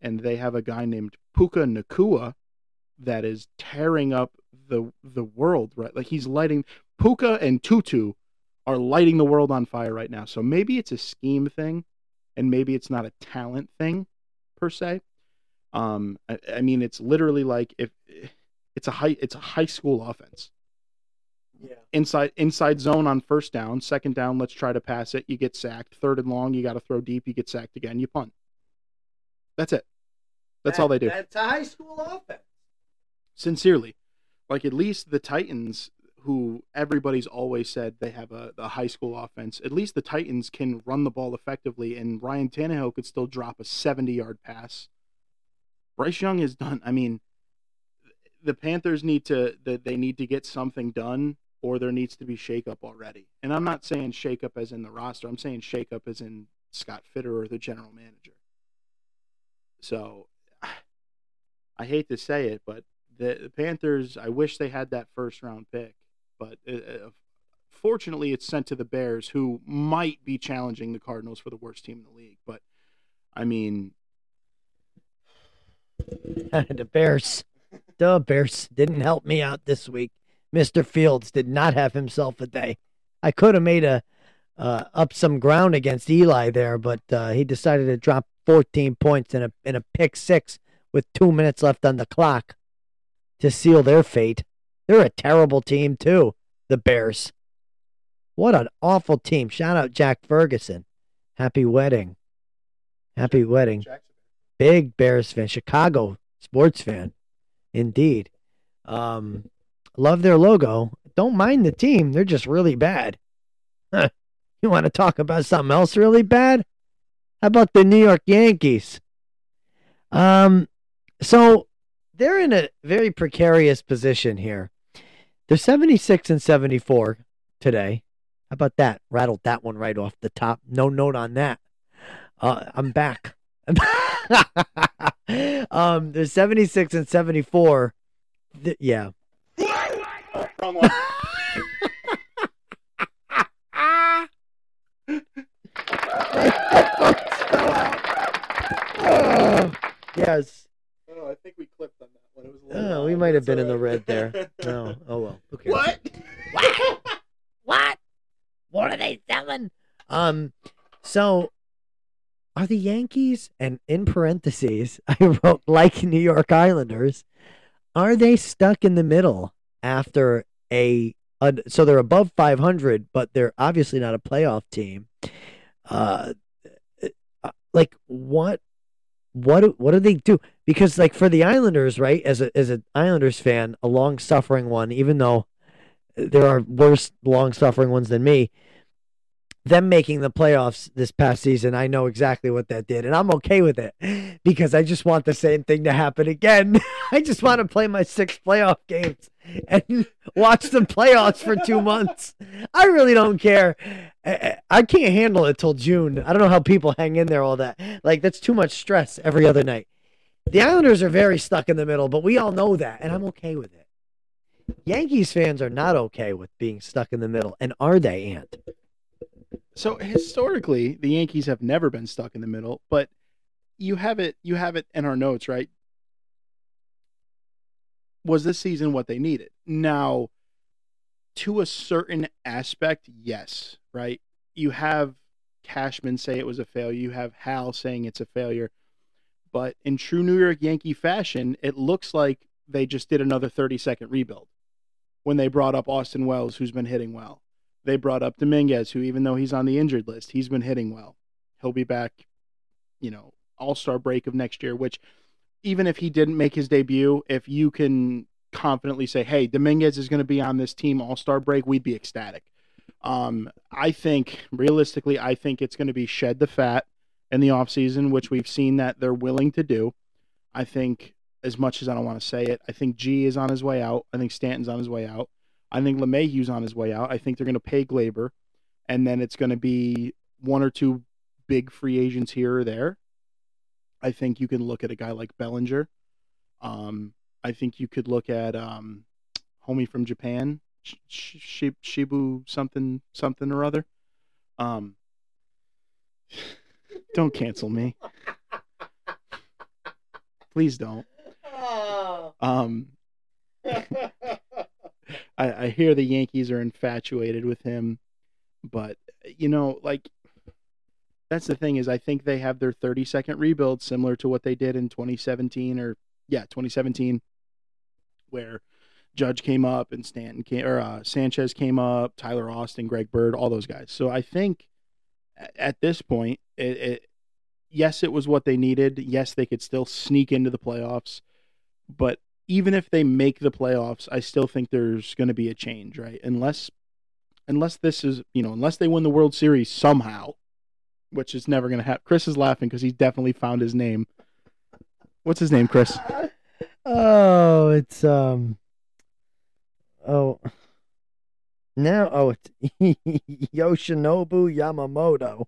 and they have a guy named Puka Nacua that is tearing up the the world. Right, like he's lighting Puka and Tutu are lighting the world on fire right now. So maybe it's a scheme thing, and maybe it's not a talent thing per se. Um, I, I mean, it's literally like if it's a high it's a high school offense. Yeah. Inside inside zone on first down, second down, let's try to pass it. You get sacked. Third and long, you got to throw deep. You get sacked again. You punt. That's it. That's all they do. That's a high school offense. Sincerely, like at least the Titans, who everybody's always said they have a, a high school offense. At least the Titans can run the ball effectively, and Ryan Tannehill could still drop a seventy-yard pass. Bryce Young has done. I mean, the Panthers need to that they need to get something done, or there needs to be shakeup already. And I'm not saying shakeup as in the roster. I'm saying shakeup as in Scott Fitterer or the general manager. So, I hate to say it, but the, the Panthers. I wish they had that first round pick, but uh, uh, fortunately, it's sent to the Bears, who might be challenging the Cardinals for the worst team in the league. But I mean, the Bears. The Bears didn't help me out this week. Mr. Fields did not have himself a day. I could have made a uh, up some ground against Eli there, but uh, he decided to drop 14 points in a in a pick six with two minutes left on the clock to seal their fate. They're a terrible team too, the Bears. What an awful team! Shout out Jack Ferguson. Happy wedding. Happy wedding. Big Bears fan, Chicago sports fan, indeed. Um, love their logo. Don't mind the team; they're just really bad. Huh. You want to talk about something else really bad? How about the New York Yankees? Um, so they're in a very precarious position here. They're 76 and 74 today. How about that? Rattled that one right off the top. No note on that. Uh, I'm back. um, they're 76 and 74. Th- yeah. Wrong one. Yes. Oh, I think we clipped on that one. It was a little Oh, we loud, might have but been in the it's red all there. No. Oh well. Who cares? What? What? what? What are they selling? Um, so are the Yankees and in parentheses I wrote like New York Islanders, are they stuck in the middle after a, a so they're above 500, but they're obviously not a playoff team. Uh, like what what do- what do they do? Because like for the Islanders, right? As a as an Islanders fan, a long suffering one, even though there are worse long suffering ones than me. Them making the playoffs this past season, I know exactly what that did, and I'm okay with it because I just want the same thing to happen again. I just want to play my six playoff games and watch the playoffs for two months. I really don't care. I, I can't handle it till June. I don't know how people hang in there all that. Like that's too much stress every other night. The Islanders are very stuck in the middle, but we all know that, and I'm okay with it. Yankees fans are not okay with being stuck in the middle, and are they, Ant? So historically, the Yankees have never been stuck in the middle, but you have it you have it in our notes, right? Was this season what they needed? Now, to a certain aspect, yes, right? You have Cashman say it was a failure, you have Hal saying it's a failure. But in true New York Yankee fashion, it looks like they just did another 30 second rebuild when they brought up Austin Wells, who's been hitting well. They brought up Dominguez, who, even though he's on the injured list, he's been hitting well. He'll be back, you know, all star break of next year, which even if he didn't make his debut, if you can confidently say, hey, Dominguez is going to be on this team all star break, we'd be ecstatic. Um, I think, realistically, I think it's going to be shed the fat in the offseason, which we've seen that they're willing to do. I think, as much as I don't want to say it, I think G is on his way out. I think Stanton's on his way out. I think LeMahieu's on his way out. I think they're going to pay Gleyber, and then it's going to be one or two big free agents here or there. I think you can look at a guy like Bellinger. Um, I think you could look at um, homie from Japan, Sh- Sh- Shibu something something or other. Um, don't cancel me, please don't. Um, I, I hear the Yankees are infatuated with him, but you know, like that's the thing is I think they have their 30 second rebuild similar to what they did in 2017 or yeah 2017, where Judge came up and Stanton came or uh, Sanchez came up, Tyler Austin, Greg Bird, all those guys. So I think at this point, it, it yes, it was what they needed. Yes, they could still sneak into the playoffs, but even if they make the playoffs, I still think there's going to be a change, right? Unless unless this is, you know, unless they win the World Series somehow, which is never going to happen. Chris is laughing because he definitely found his name. What's his name, Chris? Oh, it's um. Oh. Now, oh, it's Yoshinobu Yamamoto.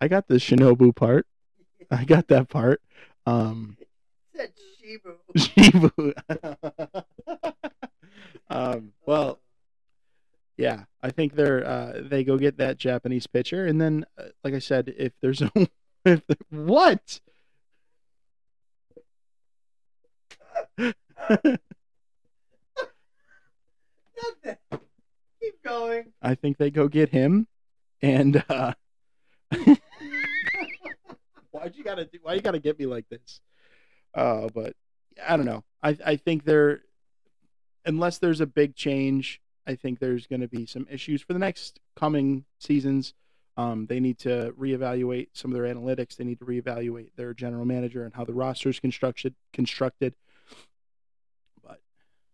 I got the Shinobu part. I got that part. Um, Said Shibu. Shibu. um, well, yeah, I think they're uh, they go get that Japanese pitcher, and then, uh, like I said, if there's a if what Keep going. I think they go get him, and uh, why'd you gotta do? Why you gotta get me like this? Uh, but I don't know. I I think they're unless there's a big change. I think there's going to be some issues for the next coming seasons. Um, they need to reevaluate some of their analytics. They need to reevaluate their general manager and how the roster is constructed. Constructed, but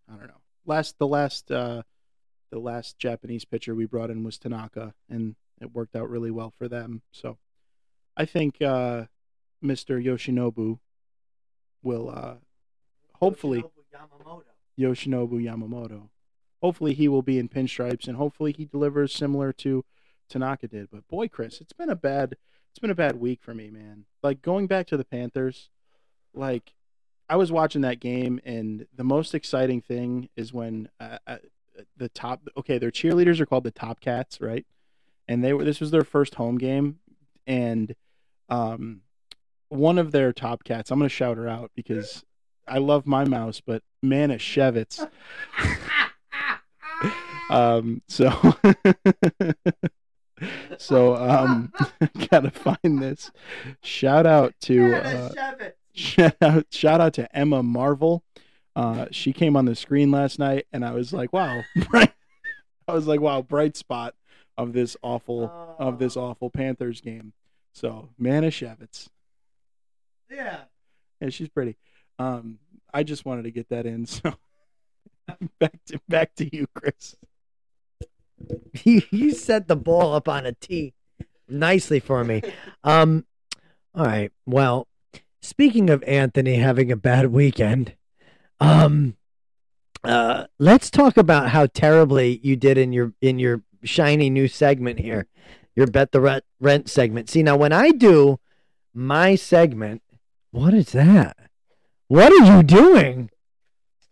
I don't know. Last the last uh, the last Japanese pitcher we brought in was Tanaka, and it worked out really well for them. So I think uh, Mr. Yoshinobu will uh, hopefully Yoshinobu Yamamoto. Yoshinobu Yamamoto. Hopefully he will be in pinstripes, and hopefully he delivers similar to Tanaka did. But boy, Chris, it's been a bad it's been a bad week for me, man. Like going back to the Panthers, like I was watching that game, and the most exciting thing is when uh, uh, the top. Okay, their cheerleaders are called the Top Cats, right? And they were. This was their first home game, and um, one of their Top Cats. I'm gonna shout her out because I love my mouse, but Manischewitz. um. So. so um, gotta find this. Shout out to. Uh, shout out, shout out to Emma Marvel. Uh, she came on the screen last night, and I was like, "Wow, bright!" I was like, "Wow, bright spot of this awful of this awful Panthers game." So Manischewitz. Yeah. Yeah, she's pretty. Um, I just wanted to get that in. So back to back to you, Chris. you, you set the ball up on a tee nicely for me. Um, all right. Well, speaking of Anthony having a bad weekend, um, uh, let's talk about how terribly you did in your in your shiny new segment here, your bet the rent, rent segment. See now, when I do my segment, what is that? What are you doing?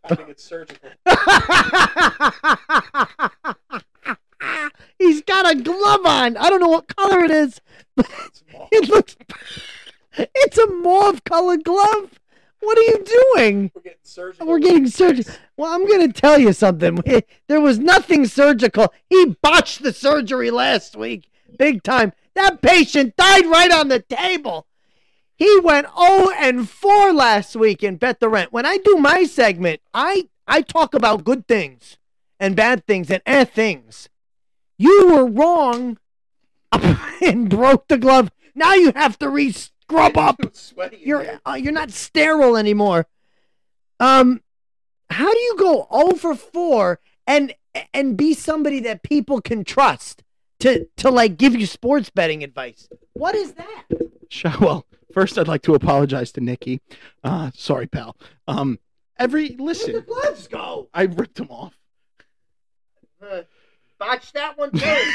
I think it's surgical. He's got a glove on. I don't know what color it is. It looks. It's a mauve colored glove. What are you doing? We're getting surgical. We're getting surgical. Well, I'm going to tell you something. There was nothing surgical. He botched the surgery last week, big time. That patient died right on the table. He went 0 and 4 last week in Bet the Rent. When I do my segment, I I talk about good things and bad things and eh things. You were wrong and broke the glove. Now you have to re-scrub up. You're uh, you're not sterile anymore. Um, how do you go 0 for 4 and and be somebody that people can trust to to like give you sports betting advice? What is that? Sha- Well, first I'd like to apologize to Nikki. Uh, sorry, pal. Um, every listen, gloves go? I ripped them off. Uh, botch that one too.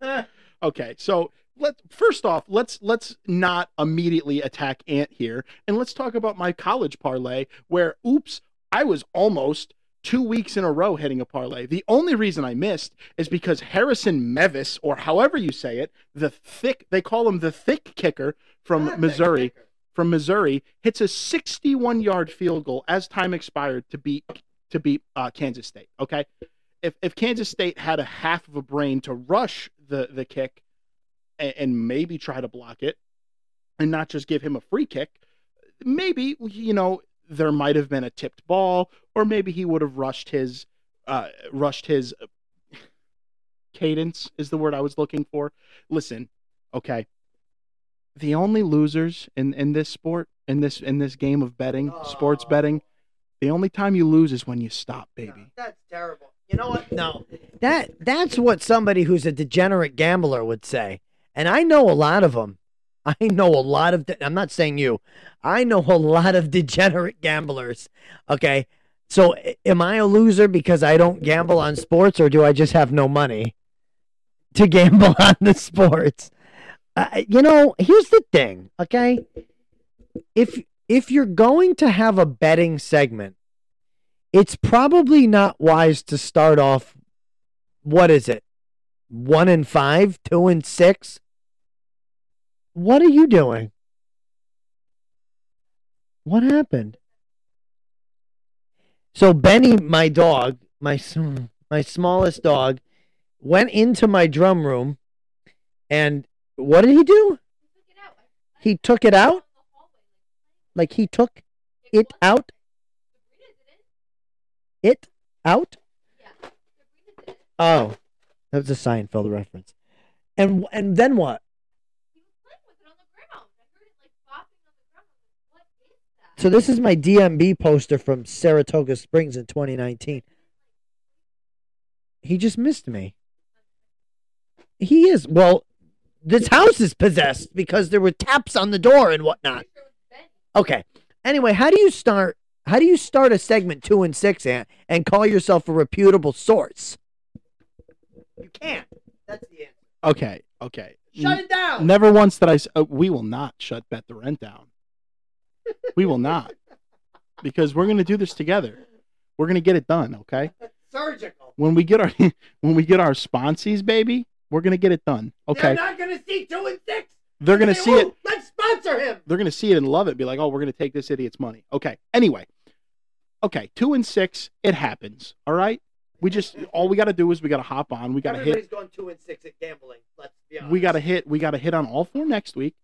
Uh, Okay, so let first off, let's let's not immediately attack Ant here, and let's talk about my college parlay. Where, oops, I was almost two weeks in a row hitting a parlay. The only reason I missed is because Harrison Mevis, or however you say it, the thick they call him the thick kicker from Missouri, from Missouri, hits a 61 yard field goal as time expired to beat to beat uh, Kansas State. Okay, if if Kansas State had a half of a brain to rush the the kick and, and maybe try to block it and not just give him a free kick, maybe you know there might have been a tipped ball, or maybe he would have rushed his uh, rushed his cadence is the word I was looking for. Listen, okay. The only losers in, in this sport, in this in this game of betting, sports Oh. betting, the only time you lose is when you stop, baby. That's terrible. You know what? No. That that's what somebody who's a degenerate gambler would say. And I know a lot of them. I know a lot of de- I'm not saying you. I know a lot of degenerate gamblers. Okay? So am I a loser because I don't gamble on sports or do I just have no money to gamble on the sports? Uh, you know, here's the thing, okay? If if you're going to have a betting segment it's probably not wise to start off what is it one and five two and six what are you doing? What happened? So benny my dog my my smallest dog went into my drum room and what did he do? He took it out? Like he took it out? It out? Oh, that was a Seinfeld reference. And and then what? So this is my DMB poster from Saratoga Springs in 2019. He just missed me. He is well. This house is possessed because there were taps on the door and whatnot. Okay. Anyway, how do you start? How do you start a segment two and six and and call yourself a reputable source? You can't. That's the answer. Okay, okay. Shut it down. Never once did I. Uh, we will not shut bet the rent down. We will not, because we're going to do this together. We're going to get it done. Okay. Surgical. When we get our when we get our sponsees, baby, we're going to get it done. Okay. They're not gonna see two and six. They're going to see it. Let's sponsor him. They're going to see it and love it. Be like, oh, we're going to take this idiot's money. Okay. Anyway. Okay. Two and six. It happens. All right. We just all we got to do is we got to hop on. We got to hit. Everybody's going two and six at gambling. Let's be honest. we got to hit we got to hit on all four next week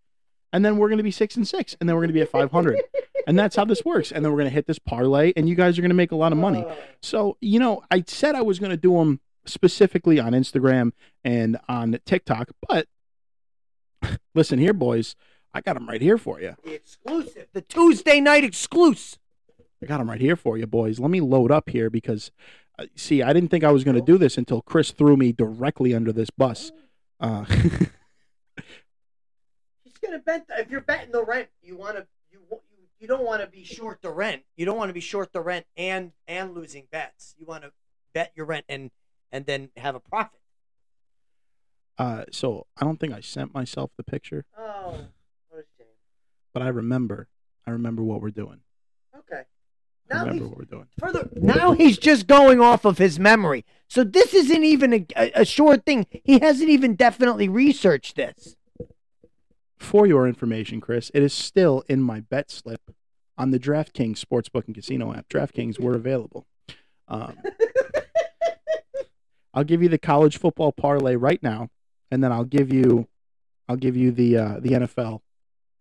and then we're going to be six and six and then we're going to be at 500 and that's how this works and then we're going to hit this parlay and you guys are going to make a lot of money Uh, so you know i said i was going to do them specifically on instagram and on tiktok but Listen here, boys. I got them right here for you. The exclusive, the Tuesday night exclusive. I got them right here for you, boys. Let me load up here because, uh, see, I didn't think I was going to do this until Chris threw me directly under this bus. Uh, He's gonna bet. If you're betting the rent, you want to. You you you don't want to be short the rent. You don't want to be short the rent and and losing bets. You want to bet your rent and and then have a profit. uh, so I don't think I sent myself the picture, Oh, what a shame. but I remember. I remember what we're doing. Okay. I Now remember he's what we're doing. further. Now he's just going off of his memory. So this isn't even a, a, a short thing. He hasn't even definitely researched this. For your information, Chris, it is still in my bet slip on the DraftKings Sportsbook and Casino app. DraftKings were available. Um, I'll give you the college football parlay right now, and then I'll give you, I'll give you the uh, the NFL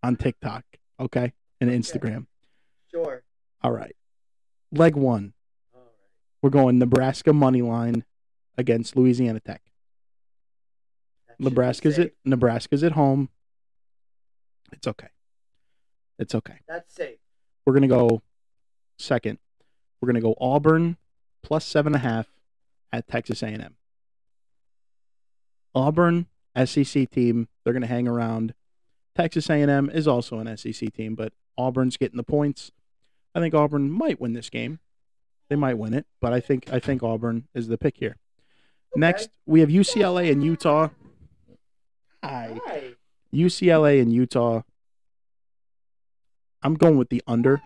on TikTok, okay, and Instagram. Sure. All right. Leg one, All right. we're going Nebraska money line against Louisiana Tech. That Nebraska's at Nebraska's at home. It's okay. It's okay. That's safe. We're gonna go second. We're gonna go Auburn plus seven and a half at Texas A&M. Auburn SEC team. They're gonna hang around. Texas A&M is also an SEC team, but Auburn's getting the points. I think Auburn might win this game. They might win it, but I think I think Auburn is the pick here. Next, we have UCLA and Utah. Hi. Hi. UCLA and Utah. I'm going with the under.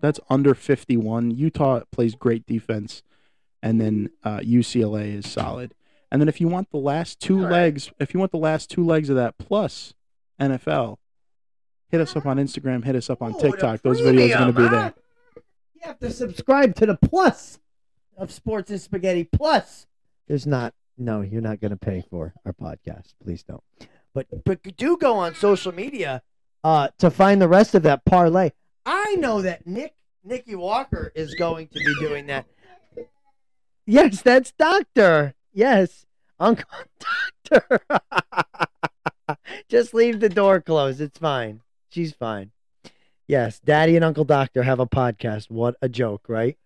That's under 51. Utah plays great defense, and then uh, UCLA is solid. And then if you want the last two All right. legs, if you want the last two legs of that plus NFL, hit us up on Instagram. Hit us up on TikTok. Those videos are going to be there. You have to subscribe to the plus of Sports and Spaghetti Plus. There's not. No, you're not going to pay for our podcast. Please don't. But but do go on social media uh, to find the rest of that parlay. I know that Nick Nicky Walker is going to be doing that. Yes, that's Doctor. Yes, Uncle Doctor. Just leave the door closed. It's fine. She's fine. Yes, Daddy and Uncle Doctor have a podcast. What a joke, right?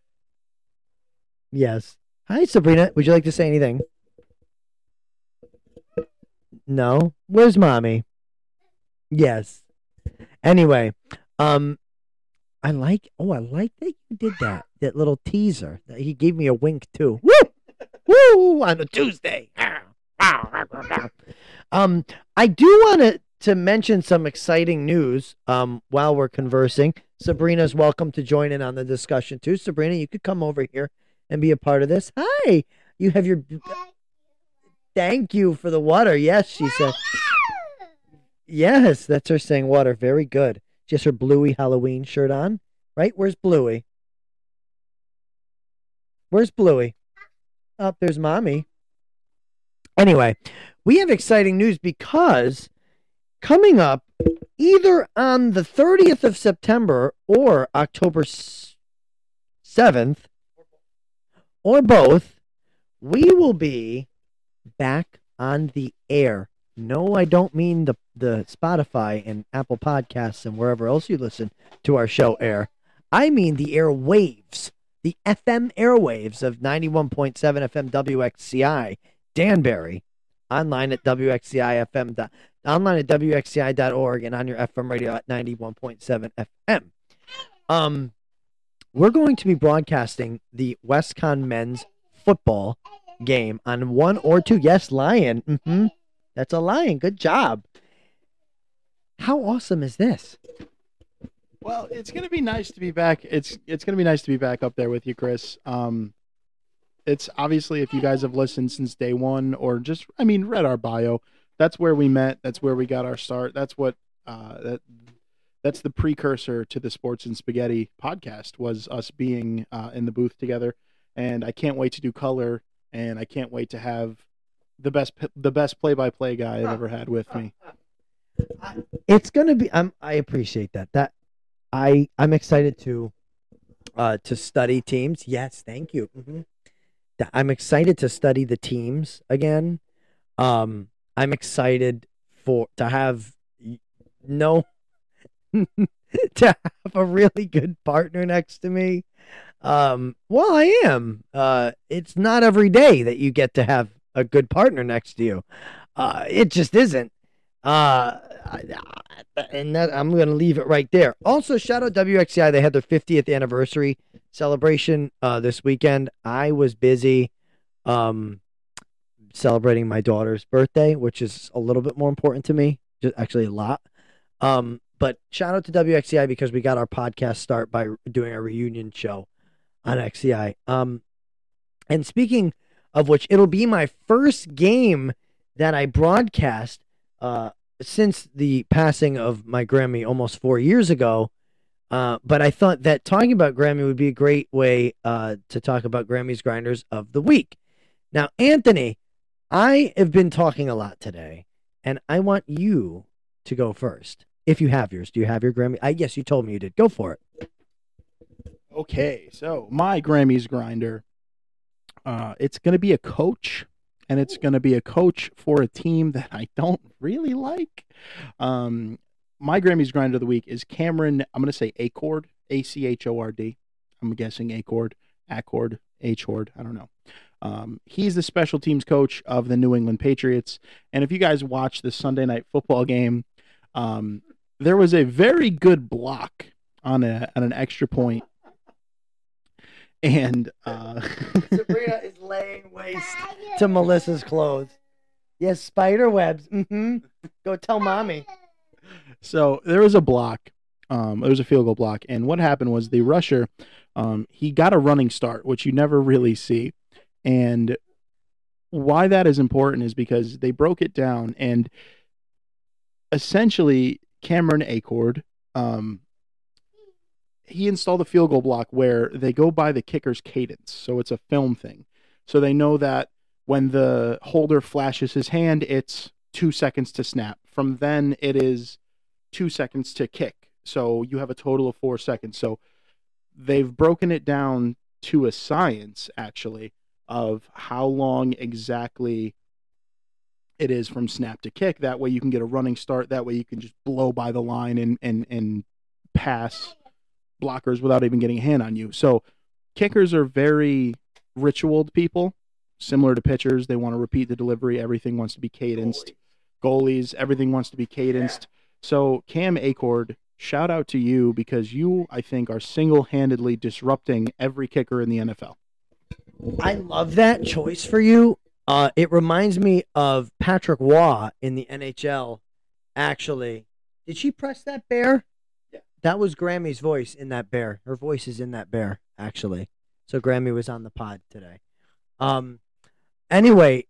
Yes. Hi, Sabrina. Would you like to say anything? No. Where's mommy? Yes. Anyway, um, I like. Oh, I like that you did that. That little teaser. He gave me a wink too. Woo, woo, on a Tuesday. Um, I do want to to mention some exciting news. Um, while we're conversing, Sabrina's welcome to join in on the discussion too. Sabrina, you could come over here and be a part of this. Hi, you have your. Thank you for the water. Yes, she said. Yes, that's her saying water. Very good. She has her Bluey Halloween shirt on. Right? Where's Bluey? Where's Bluey? Up there's mommy. Anyway, we have exciting news because coming up either on the 30th of September or October 7th or both, we will be back on the air. No, I don't mean the the Spotify and Apple Podcasts and wherever else you listen to our show air. I mean the airwaves, the FM airwaves of 91.7 FM WXCI Danbury, online at WXCI-FM, online at WXCI.org, and on your FM radio at 91.7 FM. Um, we're going to be broadcasting the WestConn men's football game on one or two. Yes, Lion. hmm That's a lion. Good job. How awesome is this? Well, it's gonna be nice to be back. It's it's gonna be nice to be back up there with you, Chris. Um, it's obviously if you guys have listened since day one, or just I mean read our bio, that's where we met. That's where we got our start. That's what uh, that that's the precursor to the Sports and Spaghetti podcast was us being uh, in the booth together. And I can't wait to do color, and I can't wait to have the best the best play by play guy I've ever had with me. It's gonna be. I'm. I appreciate that. That I. I'm excited to. Uh, to study teams. Yes, thank you. hmm I'm excited to study the teams again. Um, I'm excited for to have no to have a really good partner next to me. Um, well, I am. Uh, it's not every day that you get to have a good partner next to you. Uh, it just isn't. Uh, and that, I'm going to leave it right there. Also, shout out WXCI. They had their 50th anniversary celebration uh, this weekend. I was busy um, celebrating my daughter's birthday, which is a little bit more important to me, just actually a lot. Um, but shout out to WXCI because we got our podcast start by doing a reunion show on XCI. Um, and speaking of which, it'll be my first game that I broadcast uh, since the passing of my Grammy almost four years ago. Uh, but I thought that talking about Grammy would be a great way uh, to talk about Grammy's Grinders of the Week. Now, Anthony, I have been talking a lot today, and I want you to go first. If you have yours, do you have your Grammy? I yes, you told me you did. Go for it. Okay, so my Grammys grinder, uh, it's going to be a coach, and it's going to be a coach for a team that I don't really like. Um, my Grammys grinder of the week is Cameron. I'm going to say Acord, A C H O R D. I'm guessing Acord, Accord, H-Hord. I don't know. Um, he's the special teams coach of the New England Patriots. And if you guys watch the Sunday night football game, um, there was a very good block on a on an extra point and uh, Sabrina is laying waste to Melissa's clothes. Yes, spider webs. Mm-hmm. Go tell mommy. so there was a block. Um, there was a field goal block, and what happened was the rusher, um, he got a running start, which you never really see, and why that is important is because they broke it down, and essentially Cameron Achord, um, he installed a field goal block where they go by the kicker's cadence, so it's a film thing, so they know that when the holder flashes his hand, it's two seconds to snap. From then, it is two seconds to kick. So you have a total of four seconds. So they've broken it down to a science, actually, of how long exactly it is from snap to kick. That way you can get a running start. That way you can just blow by the line and, and, and pass blockers without even getting a hand on you. So kickers are very ritualed people, similar to pitchers. They want to repeat the delivery. Everything wants to be cadenced. Goalies, everything wants to be cadenced. So Cam Achord, shout out to you because you, I think, are single-handedly disrupting every kicker in the NFL. I love that choice for you. Uh, it reminds me of Patrick Roy in the NHL. Actually, did she press that bear? That was Grammy's voice in that bear. Her voice is in that bear, actually. So Grammy was on the pod today. Um, anyway,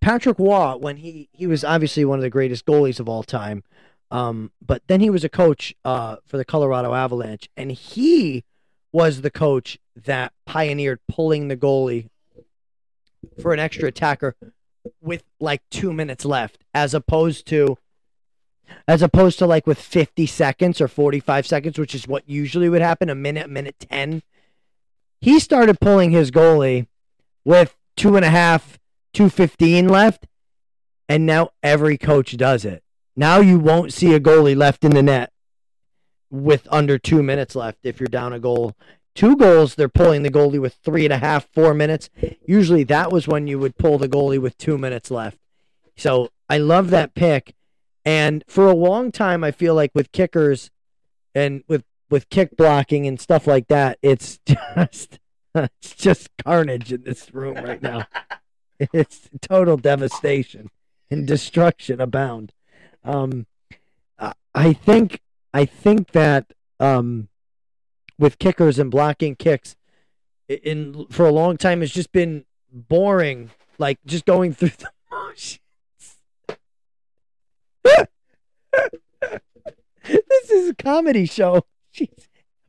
Patrick Roy, when he he was obviously one of the greatest goalies of all time, um, but then he was a coach uh, for the Colorado Avalanche, and he was the coach that pioneered pulling the goalie for an extra attacker with like two minutes left, as opposed to as opposed to like with 50 seconds or 45 seconds, which is what usually would happen, a minute, minute 10. He started pulling his goalie with two and a half, 215 left, and now every coach does it. Now you won't see a goalie left in the net with under two minutes left if you're down a goal. Two goals, they're pulling the goalie with three and a half, four minutes. Usually that was when you would pull the goalie with two minutes left. So I love that pick. And for a long time, I feel like with kickers and with with kick blocking and stuff like that, it's just it's just carnage in this room right now. It's total devastation and destruction abound. Um, I- think I think that um, with kickers and blocking kicks, in for a long time, it's just been boring. Like just going through the motions. this is a comedy show. Jeez.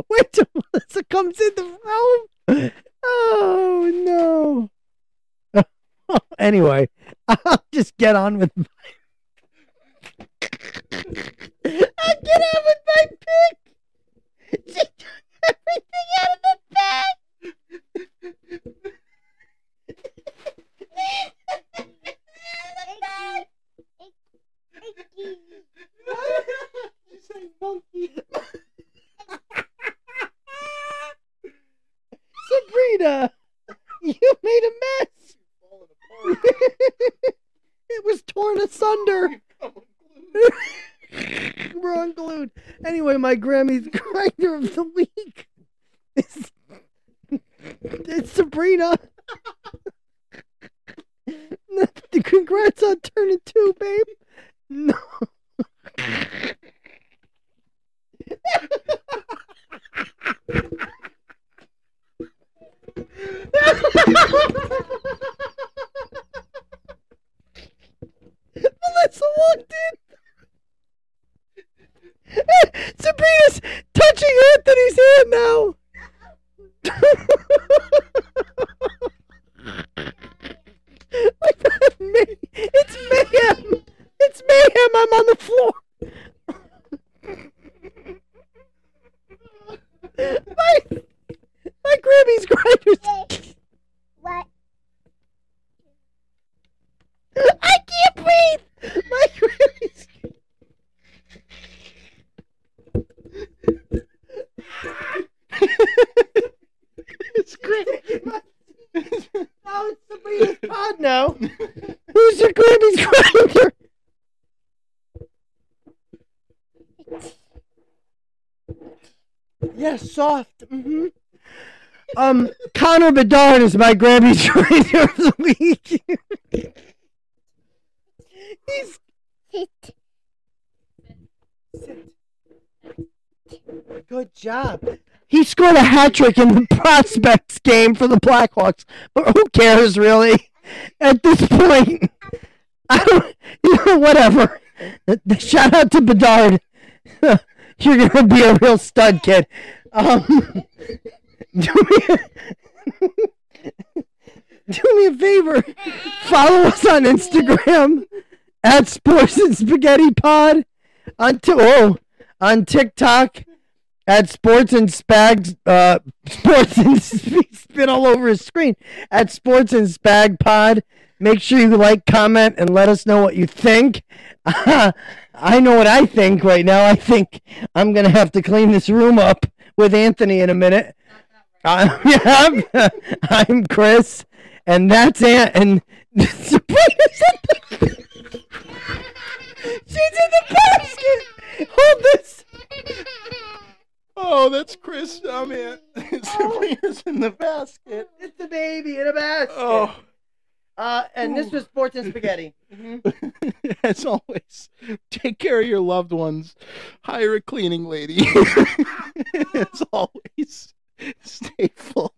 Wait till Melissa comes in the room. Oh no. anyway, I'll just get on with my I'll get on with my pick. She took everything out of the bag. say monkey. Sabrina, you made a mess. it was torn asunder. We're unglued. Anyway, my Grammy's grinder of the week is it's Sabrina. Congrats on turning two, babe. No. Melissa walked in. Sabrina's touching Anthony's hand now. like that, may- it's mayhem. It's mayhem. I'm on the floor. my, my Grammy's grinders. What? I can't breathe. My Grammy's. it's great. Now it's Sabrina's pod now. Who's your Grammy's grinder? Yes, soft. Mm-hmm. Um, Connor Bedard is my Grammy's grinder of the week. He's Sit. Good job. He scored a hat trick in the prospects game for the Blackhawks, but who cares really? At this point, I don't. You know, whatever. Shout out to Bedard. You're gonna be a real stud, kid. Um, do me, do me a favor. Follow us on Instagram at Sports and Spaghetti Pod. On t- oh, on TikTok at Sports and Spag uh Sports and spin all over his screen at Sports and Spag Pod. Make sure you like, comment, and let us know what you think. I know what I think right now. I think I'm gonna have to clean this room up with Anthony in a minute. Uh, yeah, I'm, I'm Chris, and that's Ant. And Sabrina's in the, she's in the basket. Hold this. Oh, that's Chris. Oh man, Sabrina's in the basket. It's the baby in a basket. Oh, uh, and this was Sports and Spaghetti. Mm-hmm. As always, take care of your loved ones. Hire a cleaning lady. As always, stay full.